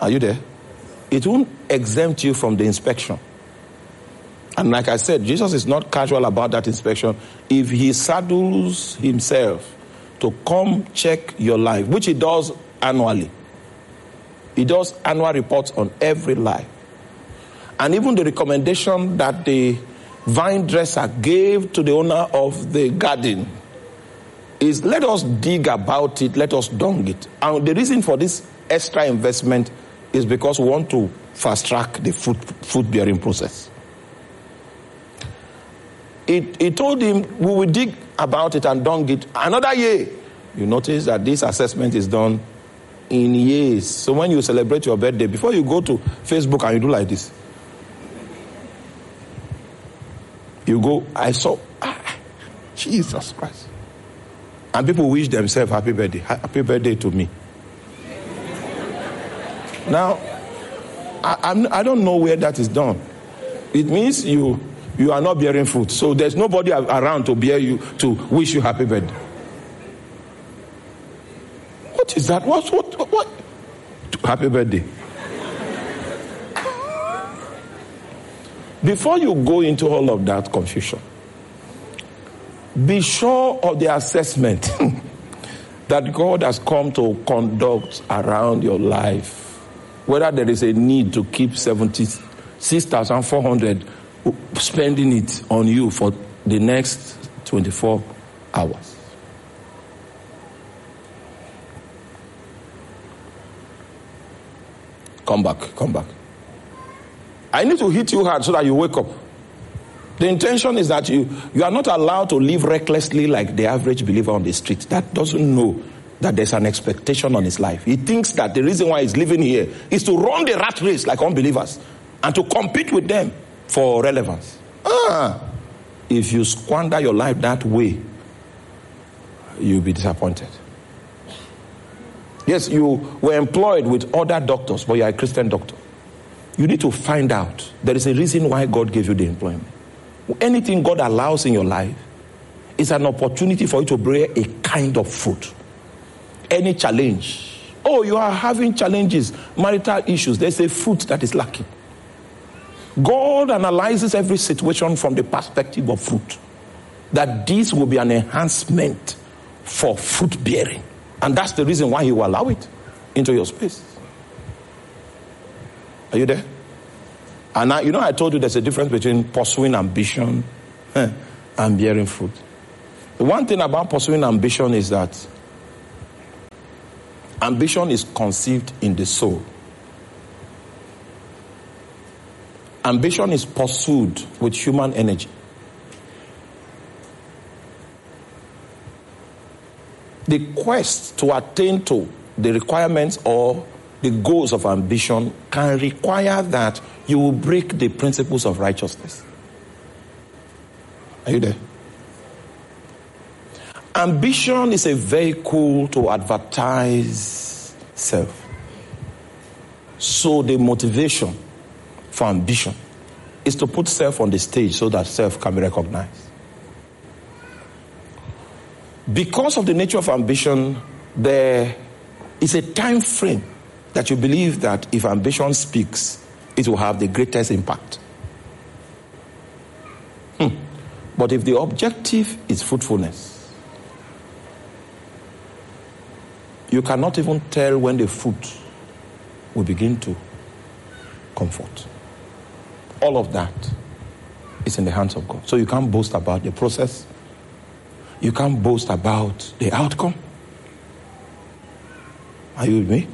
Are you there? It won't exempt you from the inspection. And like I said, Jesus is not casual about that inspection. If he saddles himself to come check your life, which he does annually. He does annual reports on every life. And even the recommendation that the vine dresser gave to the owner of the garden is let us dig about it, let us dung it. And the reason for this extra investment is because we want to fast track the fruit bearing process. It, it told him, we will dig about it and dung it another year. You notice that this assessment is done in years. So when you celebrate your birthday, before you go to Facebook and you do like this, you go, I saw, ah, Jesus Christ. And people wish themselves happy birthday. Happy birthday to me. Now, I, I'm, do not know where that is done. It means you you are not bearing fruit. So there's nobody around to bear you to wish you happy birthday. What is that? What what what? Happy birthday. Before you go into all of that confusion, be sure of the assessment that God has come to conduct around your life. Whether there is a need to keep 76,400 spending it on you for the next 24 hours. Come back, come back. I need to hit you hard so that you wake up. The intention is that you, you are not allowed to live recklessly like the average believer on the street. That doesn't know that there's an expectation on his life. He thinks that the reason why he's living here is to run the rat race like unbelievers and to compete with them for relevance. Ah, if you squander your life that way, you'll be disappointed. Yes, you were employed with other doctors, but you're a Christian doctor. You need to find out there is a reason why God gave you the employment. Anything God allows in your life is an opportunity for you to bear a kind of fruit. Any challenge. Oh, you are having challenges, marital issues. There's a fruit that is lacking. God analyzes every situation from the perspective of fruit. That this will be an enhancement for fruit bearing. And that's the reason why He will allow it into your space. Are you there? And I, you know, I told you there's a difference between pursuing ambition eh, and bearing fruit. The one thing about pursuing ambition is that ambition is conceived in the soul. Ambition is pursued with human energy. The quest to attain to the requirements or the goals of ambition can require that you will break the principles of righteousness. Are you there? Ambition is a vehicle to advertise self. So the motivation for ambition is to put self on the stage so that self can be recognized. Because of the nature of ambition, there is a time frame that you believe that if ambition speaks, it will have the greatest impact. Hmm. But if the objective is fruitfulness, you cannot even tell when the fruit will begin to comfort. All of that is in the hands of God. So you can't boast about the process. You can't boast about the outcome. Are you with me?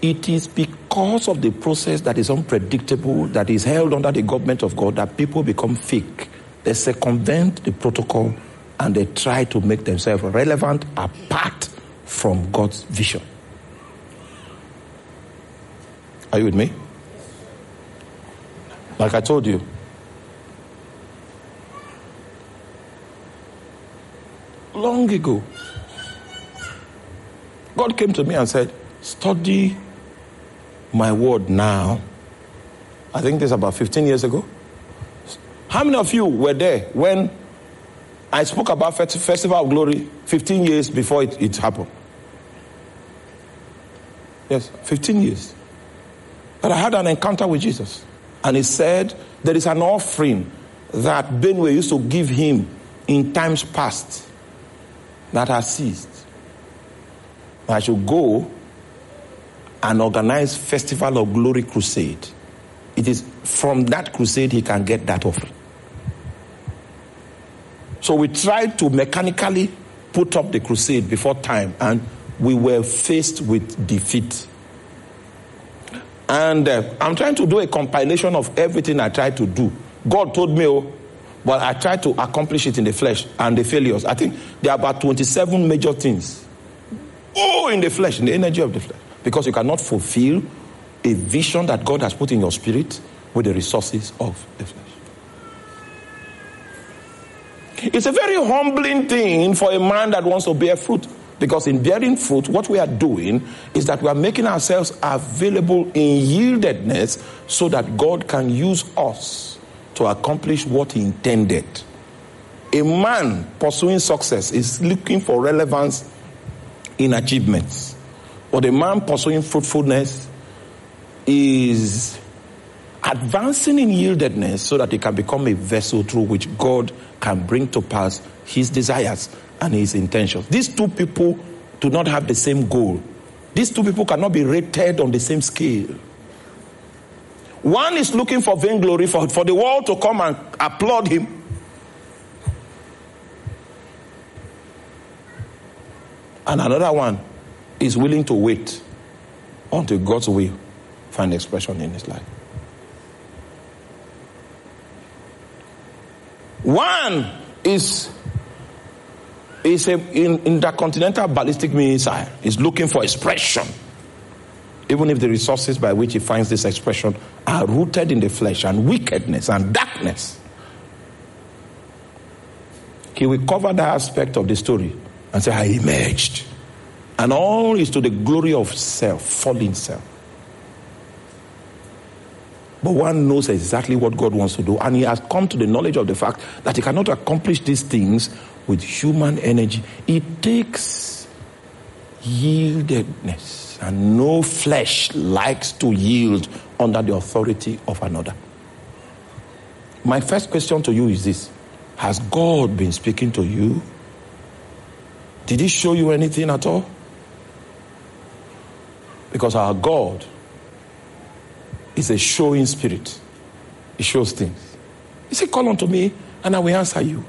It is because of the process that is unpredictable, that is held under the government of God, that people become fake. They circumvent the protocol and they try to make themselves relevant apart from God's vision. Are you with me? Like I told you, long ago, God came to me and said, Study my word now. I think this about 15 years ago. How many of you were there when I spoke about Festival of Glory 15 years before it, it happened? Yes, 15 years. But I had an encounter with Jesus. And he said, There is an offering that Benue used to give him in times past that has ceased. I should go and organize Festival of Glory Crusade. It is from that crusade he can get that offering. So we tried to mechanically put up the crusade before time, and we were faced with defeat. And uh, I'm trying to do a compilation of everything I tried to do. God told me, oh, but I tried to accomplish it in the flesh and the failures. I think there are about 27 major things. Oh, in the flesh, in the energy of the flesh. Because you cannot fulfill a vision that God has put in your spirit with the resources of the flesh. It's a very humbling thing for a man that wants to bear fruit. Because in bearing fruit, what we are doing is that we are making ourselves available in yieldedness so that God can use us to accomplish what He intended. A man pursuing success is looking for relevance in achievements, but a man pursuing fruitfulness is advancing in yieldedness so that he can become a vessel through which God can bring to pass his desires and his intentions. These two people do not have the same goal. These two people cannot be rated on the same scale. One is looking for vainglory, for, for the world to come and applaud him. And another one is willing to wait until God's will find expression in his life. One is is a in, intercontinental ballistic missile is looking for expression. Even if the resources by which he finds this expression are rooted in the flesh and wickedness and darkness. He will cover that aspect of the story and say, I emerged. And all is to the glory of self, falling self. But one knows exactly what God wants to do, and he has come to the knowledge of the fact that he cannot accomplish these things with human energy. It takes yieldedness, and no flesh likes to yield under the authority of another. My first question to you is this Has God been speaking to you? Did he show you anything at all? Because our God is a showing spirit. He shows things. He said, Call unto me, and I will answer you,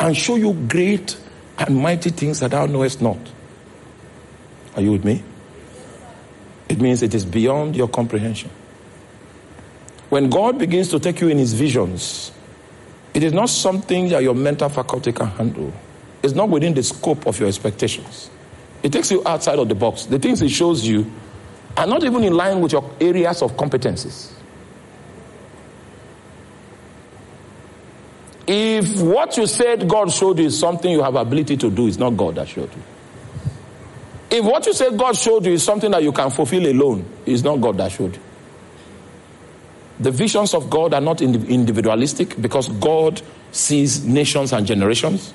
and show you great and mighty things that thou knowest not. Are you with me? It means it is beyond your comprehension. When God begins to take you in his visions, it is not something that your mental faculty can handle. It's not within the scope of your expectations. It takes you outside of the box. The things he shows you are not even in line with your areas of competencies. If what you said God showed you is something you have ability to do, it's not God that showed you. If what you said God showed you is something that you can fulfill alone, it's not God that showed you. The visions of God are not individualistic because God sees nations and generations.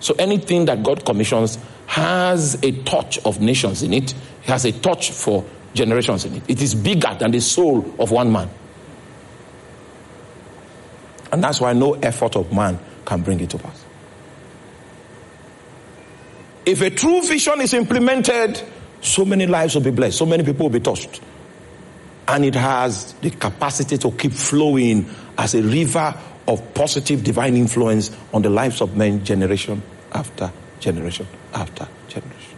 So anything that God commissions has a touch of nations in it, it has a touch for generations in it. It is bigger than the soul of one man. And that's why no effort of man can bring it to pass. If a true vision is implemented, so many lives will be blessed, so many people will be touched. And it has the capacity to keep flowing as a river of positive divine influence on the lives of men, generation after generation after generation.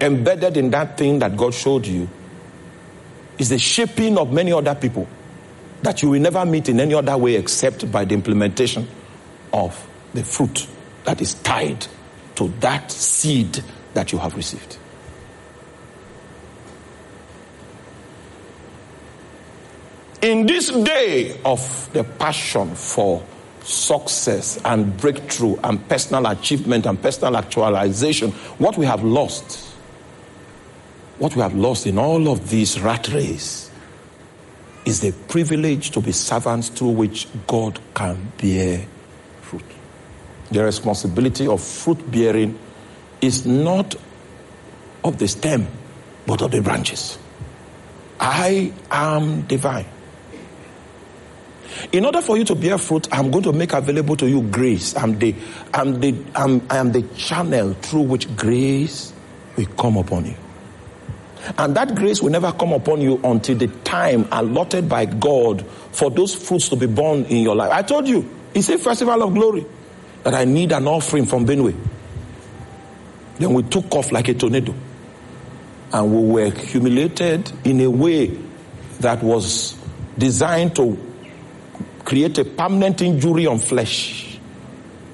Embedded in that thing that God showed you is the shaping of many other people that you will never meet in any other way except by the implementation of the fruit that is tied to that seed that you have received. In this day of the passion for success and breakthrough and personal achievement and personal actualization, what we have lost what we have lost in all of these rat race is the privilege to be servants through which God can bear fruit. The responsibility of fruit bearing is not of the stem, but of the branches. I am divine. In order for you to bear fruit, I'm going to make available to you grace. I'm the, I'm the, I'm, I am the channel through which grace will come upon you. And that grace will never come upon you until the time allotted by God for those fruits to be born in your life. I told you, It's a festival of glory that I need an offering from Benue. Then we took off like a tornado. And we were humiliated in a way that was designed to create a permanent injury on flesh.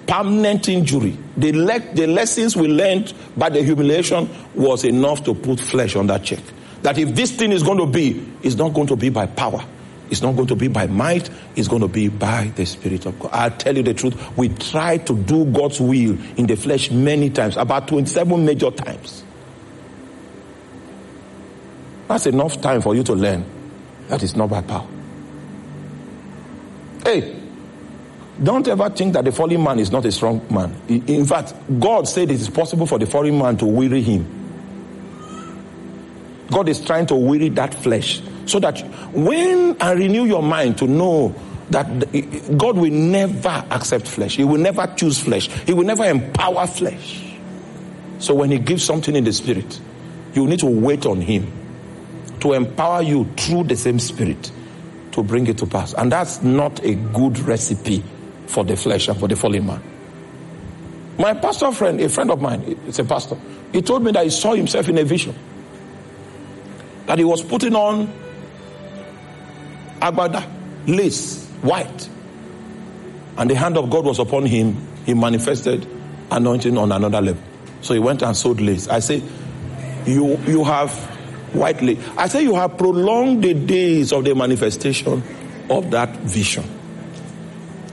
Permanent injury. The, le- the lessons we learned by the humiliation was enough to put flesh on that check. That if this thing is going to be, it's not going to be by power. It's not going to be by might. It's going to be by the Spirit of God. I'll tell you the truth. We tried to do God's will in the flesh many times, about 27 major times. That's enough time for you to learn that it's not by power. Hey, don't ever think that the fallen man is not a strong man. In fact, God said it is possible for the fallen man to weary him. God is trying to weary that flesh so that when I renew your mind to know that God will never accept flesh, He will never choose flesh, He will never empower flesh. So when He gives something in the spirit, you need to wait on Him to empower you through the same spirit to bring it to pass. And that's not a good recipe for the flesh and for the fallen man. My pastor friend, a friend of mine, it's a pastor, he told me that he saw himself in a vision. That he was putting on agbada, lace, white. And the hand of God was upon him. He manifested anointing on another level. So he went and sold lace. I say, you, you have white lace. I say you have prolonged the days of the manifestation of that vision.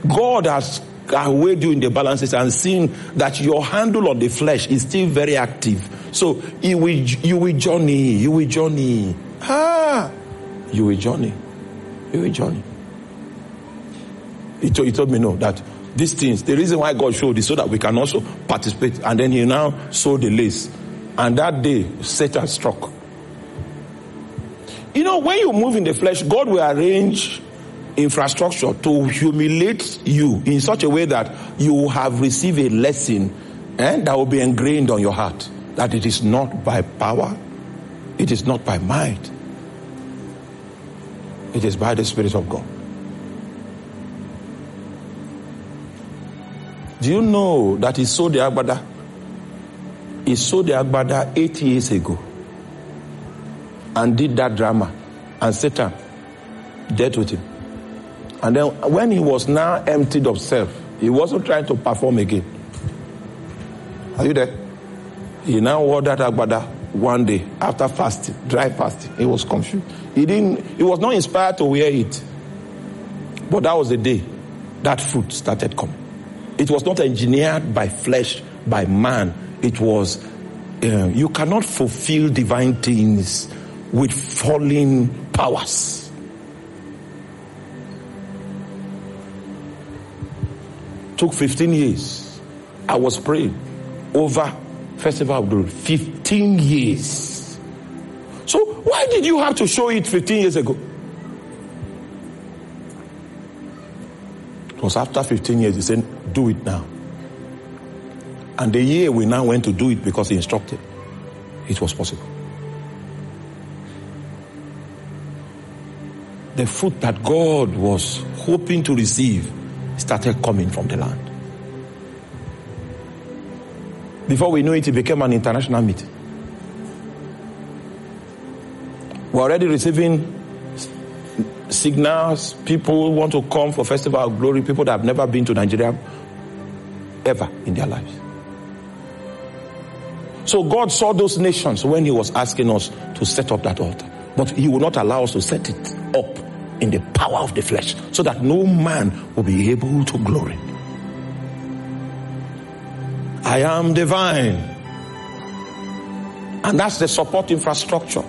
God has weighed you in the balances and seen that your handle on the flesh is still very active. So you will, you will journey, you will journey. Ah, you will journey. You will. He told, me no, that these things, the reason why God showed is so that we can also participate. And then he now sowed the lace. And that day, Satan struck. You know, when you move in the flesh, God will arrange infrastructure to humiliate you in such a way that you have received a lesson eh, that will be ingrained on your heart. That it is not by power, it is not by might, it is by the Spirit of God. Do you know that he sold the Agbada? He sold the Agbada eight years ago and did that drama. And Satan dealt with him. And then when he was now emptied of self, he wasn't trying to perform again. Are you there? He now wore that Agbada one day after fasting, dry fasting. He was confused. He didn't, he was not inspired to wear it. But that was the day that fruit started coming. It was not engineered by flesh, by man. It was, uh, you cannot fulfill divine things with falling powers. Took 15 years. I was praying over Festival of Glory. 15 years. So why did you have to show it 15 years ago? It was after 15 years, he said, do it now. And the year we now went to do it because he instructed, it was possible. The fruit that God was hoping to receive started coming from the land. Before we knew it, it became an international meeting. We're already receiving signals. People want to come for Festival of Glory. People that have never been to Nigeria ever in their lives. So God saw those nations when He was asking us to set up that altar. But He will not allow us to set it up in the power of the flesh so that no man will be able to glory. I am divine. And that's the support infrastructure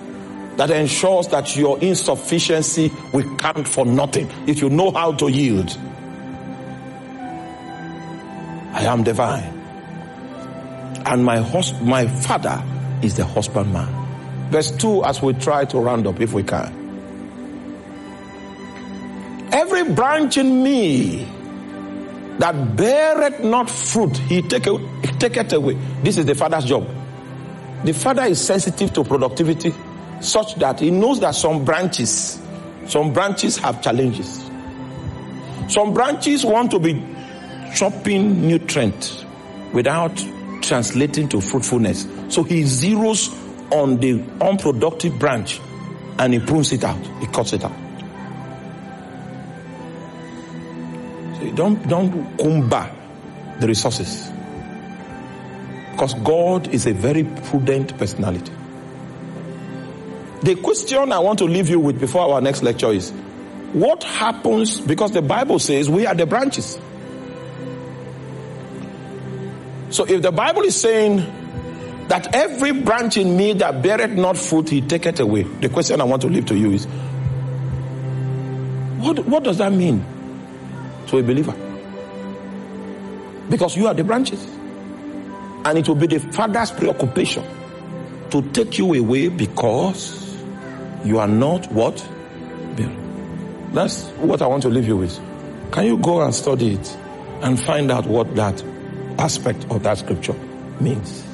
that ensures that your insufficiency will count for nothing if you know how to yield. I am divine. And my host, my father is the husbandman. Verse 2 as we try to round up if we can. Every branch in me that beareth not fruit, he taketh, he taketh away. This is the father's job. The father is sensitive to productivity such that he knows that some branches, some branches have challenges. Some branches want to be chopping nutrient without translating to fruitfulness. So he zeroes on the unproductive branch and he prunes it out. He cuts it out. Don't don't cumber the resources. Because God is a very prudent personality. The question I want to leave you with before our next lecture is what happens because the Bible says we are the branches. So if the Bible is saying that every branch in me that beareth not fruit, he taketh away. The question I want to leave to you is what, what does that mean to a believer? Because you are the branches. And it will be the Father's preoccupation to take you away because you are not what? That's what I want to leave you with. Can you go and study it and find out what that aspect of that scripture means?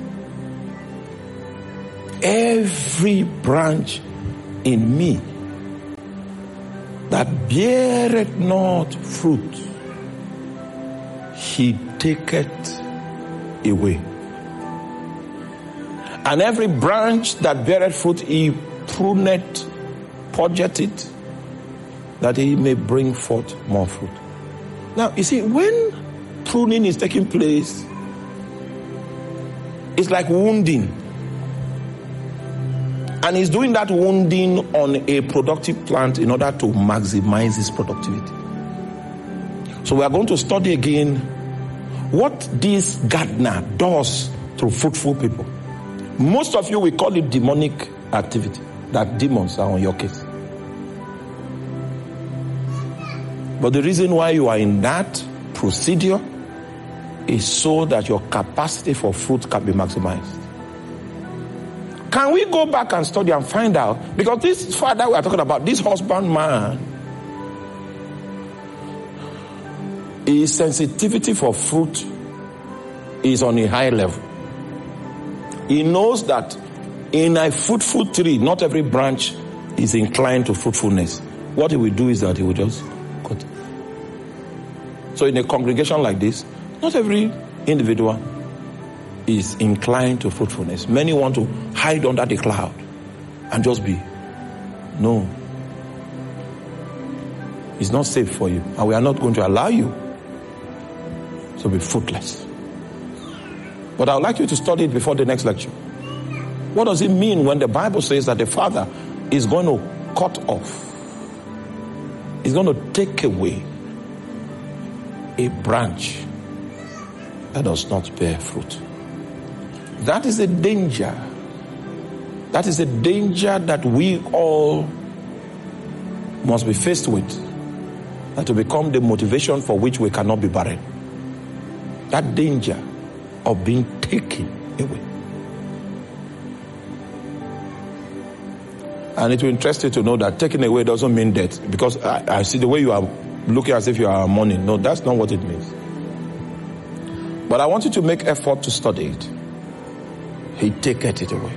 Every branch in me that beareth not fruit, he taketh away. And every branch that beareth fruit, he pruneth, purgeth it, that he may bring forth more fruit. Now, you see, when pruning is taking place, it's like wounding. And he's doing that wounding on a productive plant in order to maximize his productivity. So we are going to study again what this gardener does to fruitful people. Most of you we call it demonic activity, that demons are on your case. But the reason why you are in that procedure is so that your capacity for fruit can be maximized. Can we go back and study and find out? Because this father we are talking about, this husband man, his sensitivity for fruit is on a high level. He knows that in a fruitful tree, not every branch is inclined to fruitfulness. What he will do is that he will just cut. So in a congregation like this, not every individual is inclined to fruitfulness. Many want to hide under the cloud and just be. No. It's not safe for you. And we are not going to allow you to be fruitless. But I would like you to study it before the next lecture. What does it mean when the Bible says that the Father is going to cut off, is going to take away a branch that does not bear fruit? That is a danger. That is a danger that we all must be faced with. That to become the motivation for which we cannot be barren. That danger of being taken away. And it will interest you to know that taking away doesn't mean death. Because I, I see the way you are looking as if you are mourning. No, that's not what it means. But I want you to make effort to study it. He taketh it away.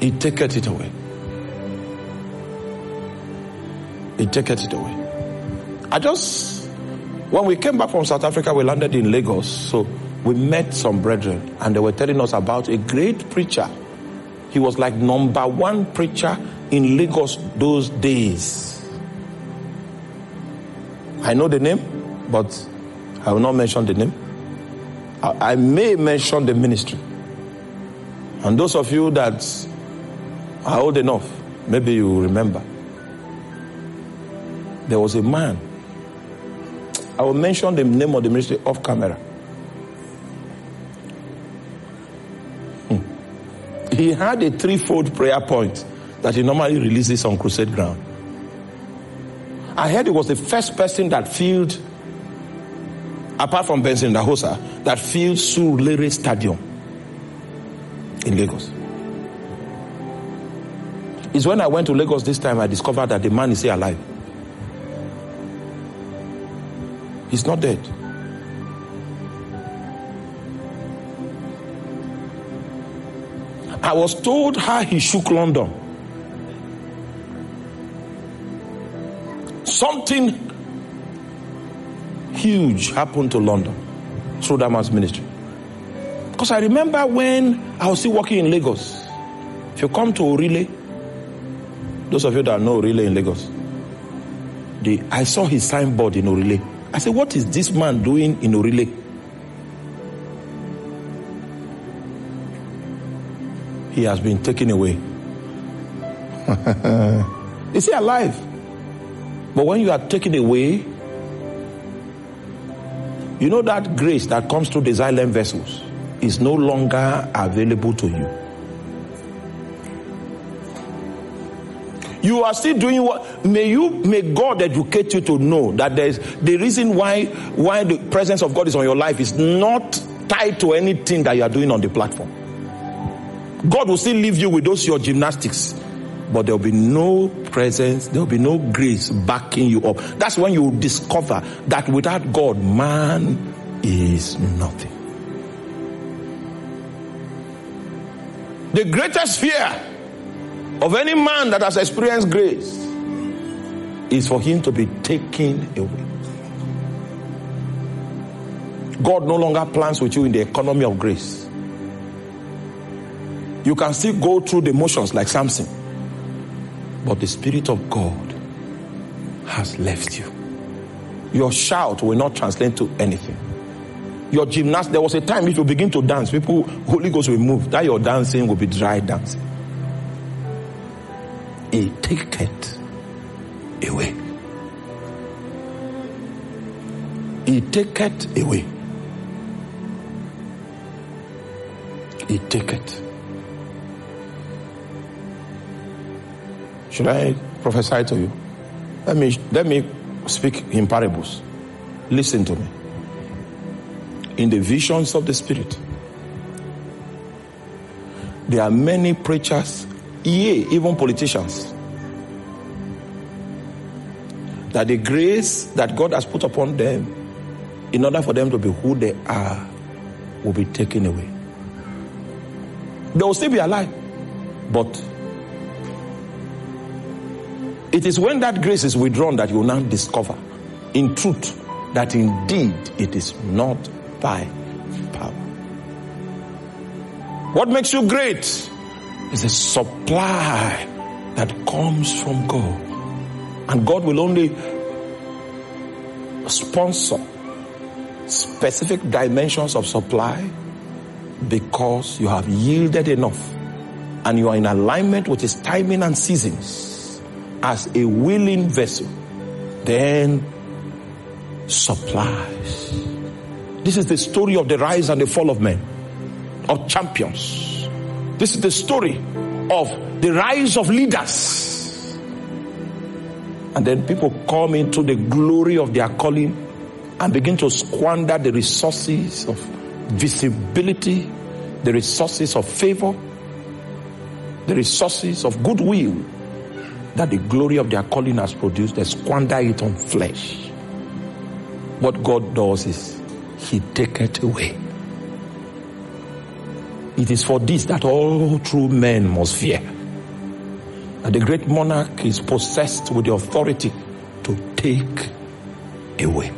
He taketh it away. He taketh it away. I just, when we came back from South Africa, we landed in Lagos. So we met some brethren and they were telling us about a great preacher. He was like number one preacher in Lagos those days. I know the name, but I will not mention the name. I, may mention the ministry. And those of you that are old enough, maybe you remember. There was a man. I will mention the name of the ministry off camera. Hmm. He had a threefold prayer point that he normally releases on crusade ground. I heard he was the first person that filled apart from Benson Idahosa, that filled Surulere Stadium in Lagos. It's when I went to Lagos this time I discovered that the man is still alive. He's not dead. I was told how he shook London. something huge happened to London through that man's ministry. Because I remember when I was still working in Lagos. If you come to Orile, those of you that know Orile in Lagos, the, I saw his signboard in Orile. I said, What is this man doing in Orile? He has been taken away. is he alive? But when you are taken away, you know that grace that comes through the silent vessels is no longer available to you. You are still doing what may you may God educate you to know that there's the reason why why the presence of God is on your life is not tied to anything that you are doing on the platform. God will still leave you with those your gymnastics, but there'll be no presence, there'll be no grace backing you up. That's when you discover that without God, man is nothing. The greatest fear of any man that has experienced grace is for him to be taken away. God no longer plans with you in the economy of grace. You can still go through the motions like Samson, but the Spirit of God has left you. Your shout will not translate to anything your gymnast, there was a time if you begin to dance, people, Holy Ghost will move. That your dancing will be dry dancing. He take it away. He take it away. He take it. Should I prophesy to you? Let me let me speak in parables. Listen to me in the visions of the Spirit. There are many preachers, yea, even politicians, that the grace that God has put upon them, in order for them to be who they are, will be taken away. They will still be alive, but it is when that grace is withdrawn that you will now discover, in truth, that indeed it is not by power. What makes you great is the supply that comes from God. And God will only sponsor specific dimensions of supply because you have yielded enough and you are in alignment with his timing and seasons as a willing vessel. Then supplies this is the story of the rise and the fall of men, of champions. This is the story of the rise of leaders. And then people come into the glory of their calling and begin to squander the resources of visibility, the resources of favor, the resources of goodwill that the glory of their calling has produced. They squander it on flesh. What God does is he taketh away. It is for this that all true men must fear. That the great monarch is possessed with the authority to take away.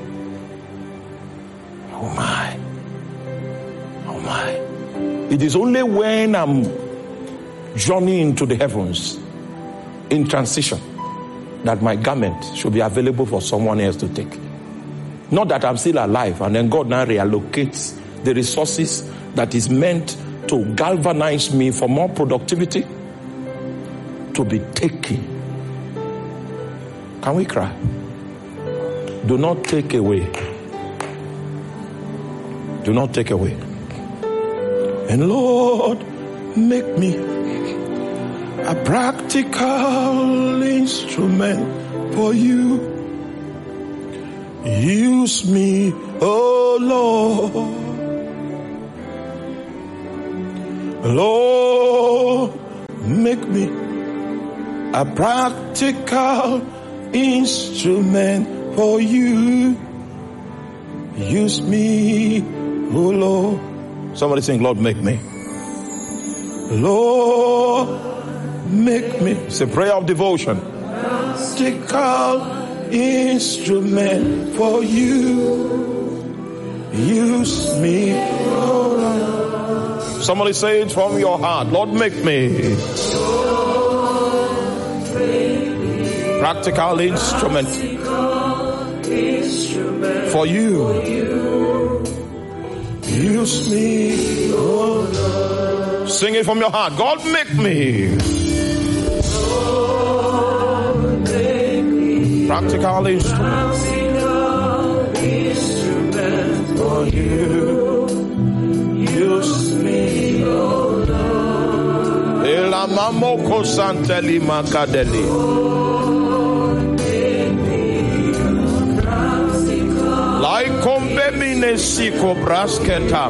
Oh my. Oh my. It is only when I'm journeying to the heavens in transition that my garment should be available for someone else to take. Not that I'm still alive, and then God now reallocates the resources that is meant to galvanize me for more productivity to be taken. Can we cry? Do not take away. Do not take away. And Lord, make me a practical instrument for you. Use me, oh Lord. Lord, make me a practical instrument for you. Use me, oh Lord. Somebody sing, Lord, make me. Lord, make me. It's a prayer of devotion. Practical instrument for you. Use me, Somebody say it from your heart. Lord, make me. Practical instrument for you. Use me, oh Lord. Sing it from your heart. God, make me. Practical instrument for you. Use me, oh Lord. Elamamoko santeli makadeli. Like kombemine siko brasketa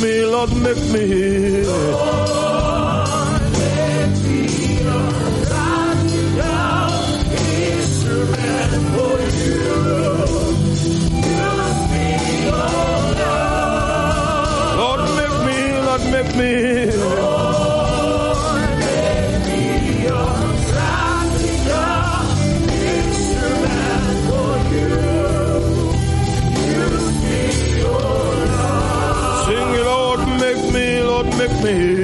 Lord, make me, Lord, make me. Lord, make me, Lord, make me. Lord,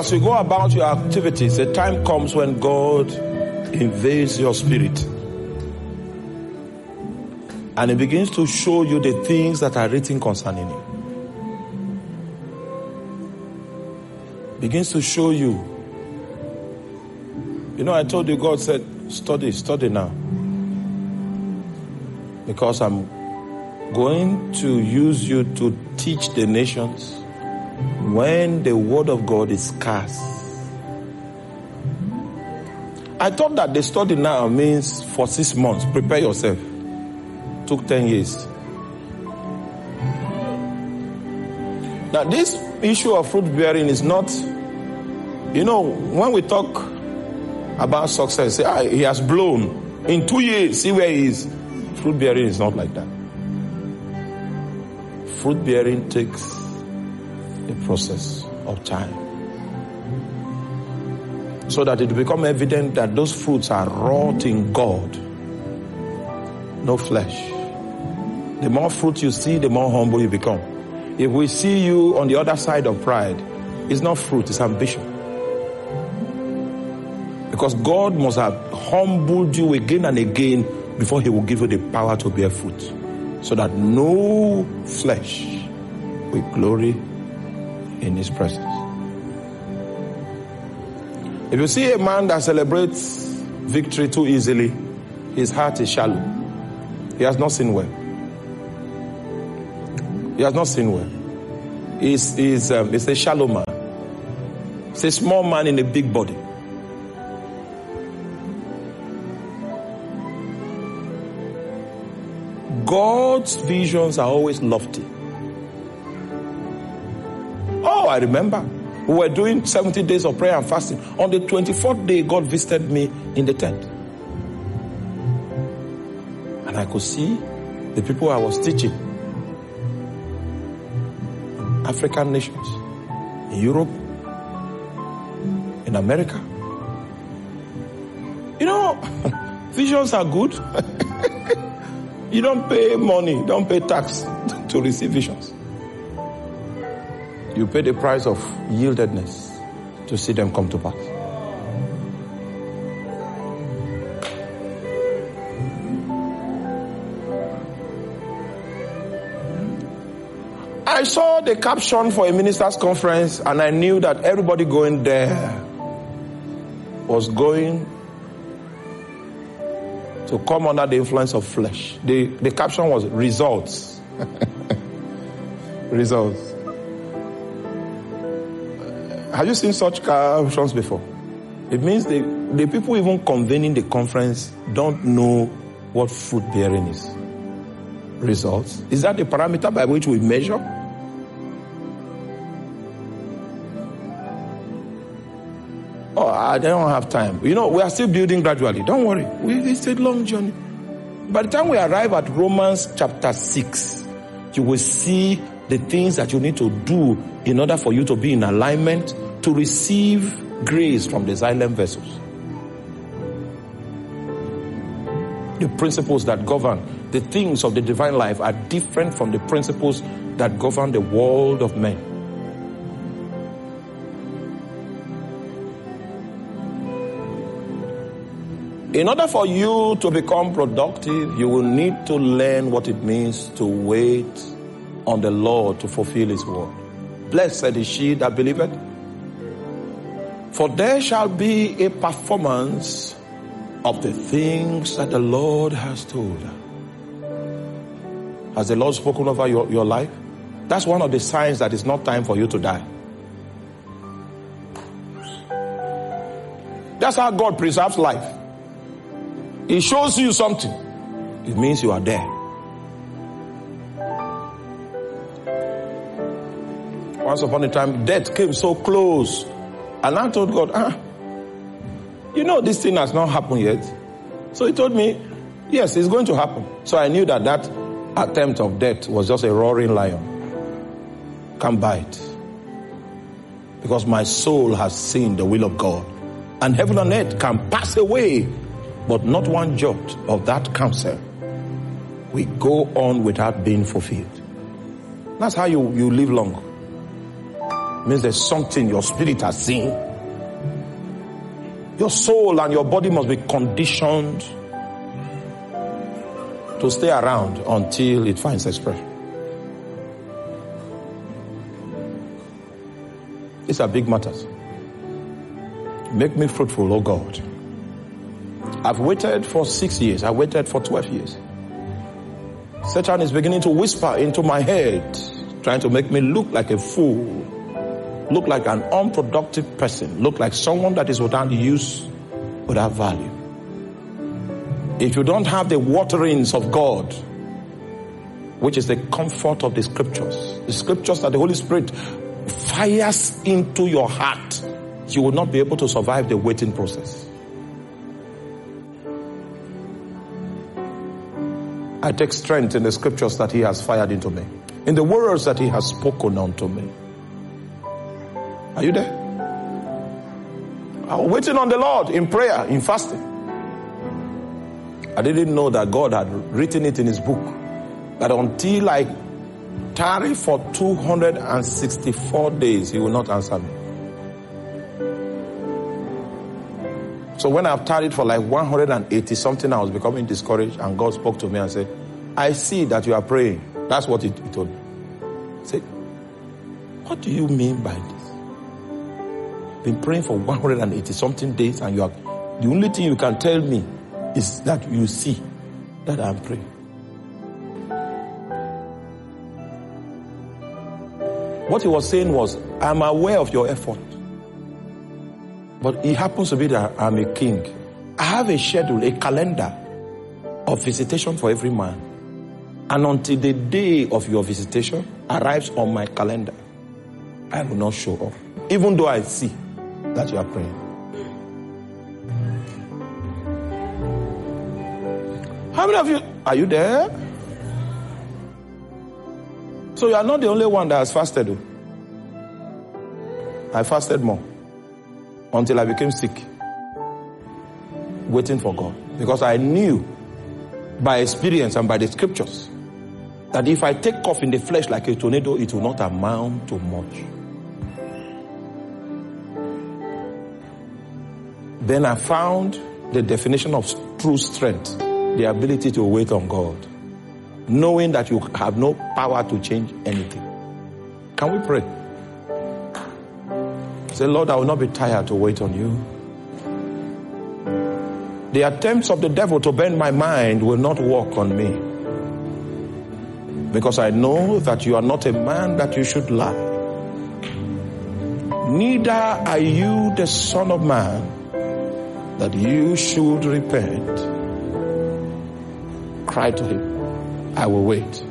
as you go about your activities, a time comes when God invades your spirit and He begins to show you the things that are written concerning you. Begins to show you. You know, I told you God said, study, study now. Because I'm going to use you to teach the nations when the word of God is scarce. I thought that the study now means for six months. Prepare yourself. Took 10 years. Now, this issue of fruit bearing is not, you know, when we talk about success, say, ah, he has blown. In two years, see where he is. Fruit bearing is not like that. Fruit bearing takes process of time. So that it become evident that those fruits are wrought in God, no flesh. The more fruit you see, the more humble you become. If we see you on the other side of pride, it's not fruit, it's ambition. Because God must have humbled you again and again before He will give you the power to bear fruit. so that no flesh will glory in his presence. If you see a man that celebrates victory too easily, his heart is shallow. He has not seen well. He has not seen well. He's, he's, um, he's a shallow man. He's a small man in a big body. God's visions are always lofty. I remember. We were doing 70 days of prayer and fasting. On the 24th day, God visited me in the tent. And I could see the people I was teaching. African nations, in Europe, in America. You know, visions are good. You don't pay money, don't pay tax to receive visions. You pay the price of yieldedness to see them come to pass. I saw the caption for a minister's conference and I knew that everybody going there was going to come under the influence of flesh. The, the caption was results. results. Have you seen such captions before? It means the, the people even convening the conference don't know what fruit bearing is. Results. Is that the parameter by which we measure? Oh, I don't have time. You know, we are still building gradually. Don't worry. We, it's a long journey. By the time we arrive at Romans chapter 6, you will see the things that you need to do in order for you to be in alignment to receive grace from the silent vessels. The principles that govern the things of the divine life are different from the principles that govern the world of men. In order for you to become productive, you will need to learn what it means to wait on the Lord to fulfill his word. Blessed is she that believeth. For there shall be a performance of the things that the Lord has told her. Has the Lord spoken over your, your life? That's one of the signs that it's not time for you to die. That's how God preserves life. He shows you something. It means you are there. Once upon a time, death came so close. And I told God, ah, you know, this thing has not happened yet. So he told me, yes, it's going to happen. So I knew that that attempt of death was just a roaring lion. Can't bite. Because my soul has seen the will of God. And heaven and earth can pass away, but not one jot of that counsel will go on without being fulfilled. That's how you, you live long. Means there's something your spirit has seen. Your soul and your body must be conditioned to stay around until it finds expression. These are big matters. Make me fruitful, oh God. I've waited for six years. I waited for 12 years. Satan is beginning to whisper into my head, trying to make me look like a fool, look like an unproductive person, look like someone that is without use, without value. If you don't have the waterings of God, which is the comfort of the scriptures, the scriptures that the Holy Spirit fires into your heart, you will not be able to survive the waiting process. I take strength in the scriptures that he has fired into me, in the words that he has spoken unto me. Are you there? I was waiting on the Lord in prayer, in fasting. I didn't know that God had written it in his book. That until I tarry for 264 days, he will not answer me. So when I've tarried for like 180 something, I was becoming discouraged and God spoke to me and said, I see that you are praying. That's what he, told me. Say, what do you mean by this? Been praying for 180 something days, and you are the only thing you can tell me is that you see that I'm praying. What he was saying was, I'm aware of your effort. But it happens to be that I'm a king. I have a schedule, a calendar of visitation for every man. And until the day of your visitation arrives on my calendar, I will not show up. Even though I see that you are praying. How many of you are you there? So you are not the only one that has fasted. I fasted more until I became sick, waiting for God. Because I knew by experience and by the scriptures that if I take off in the flesh like a tornado, it will not amount to much. Then I found the definition of true strength the ability to wait on God, knowing that you have no power to change anything. Can we pray? Say, Lord, I will not be tired to wait on you. The attempts of the devil to bend my mind will not work on me. Because I know that you are not a man that you should lie. Neither are you the son of man that you should repent. Cry to him. I will wait.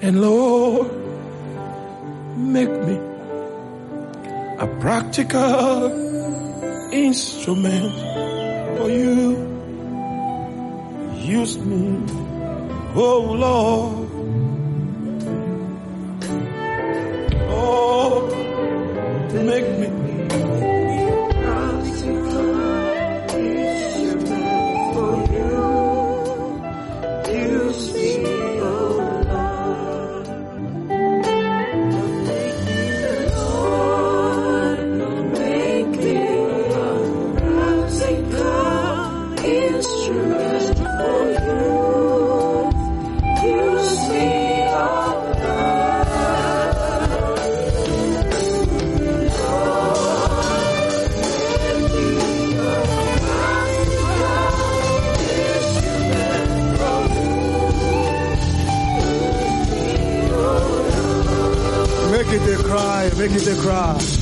And Lord, make me a practical instrument for you. Use me, oh Lord. Make me Make it a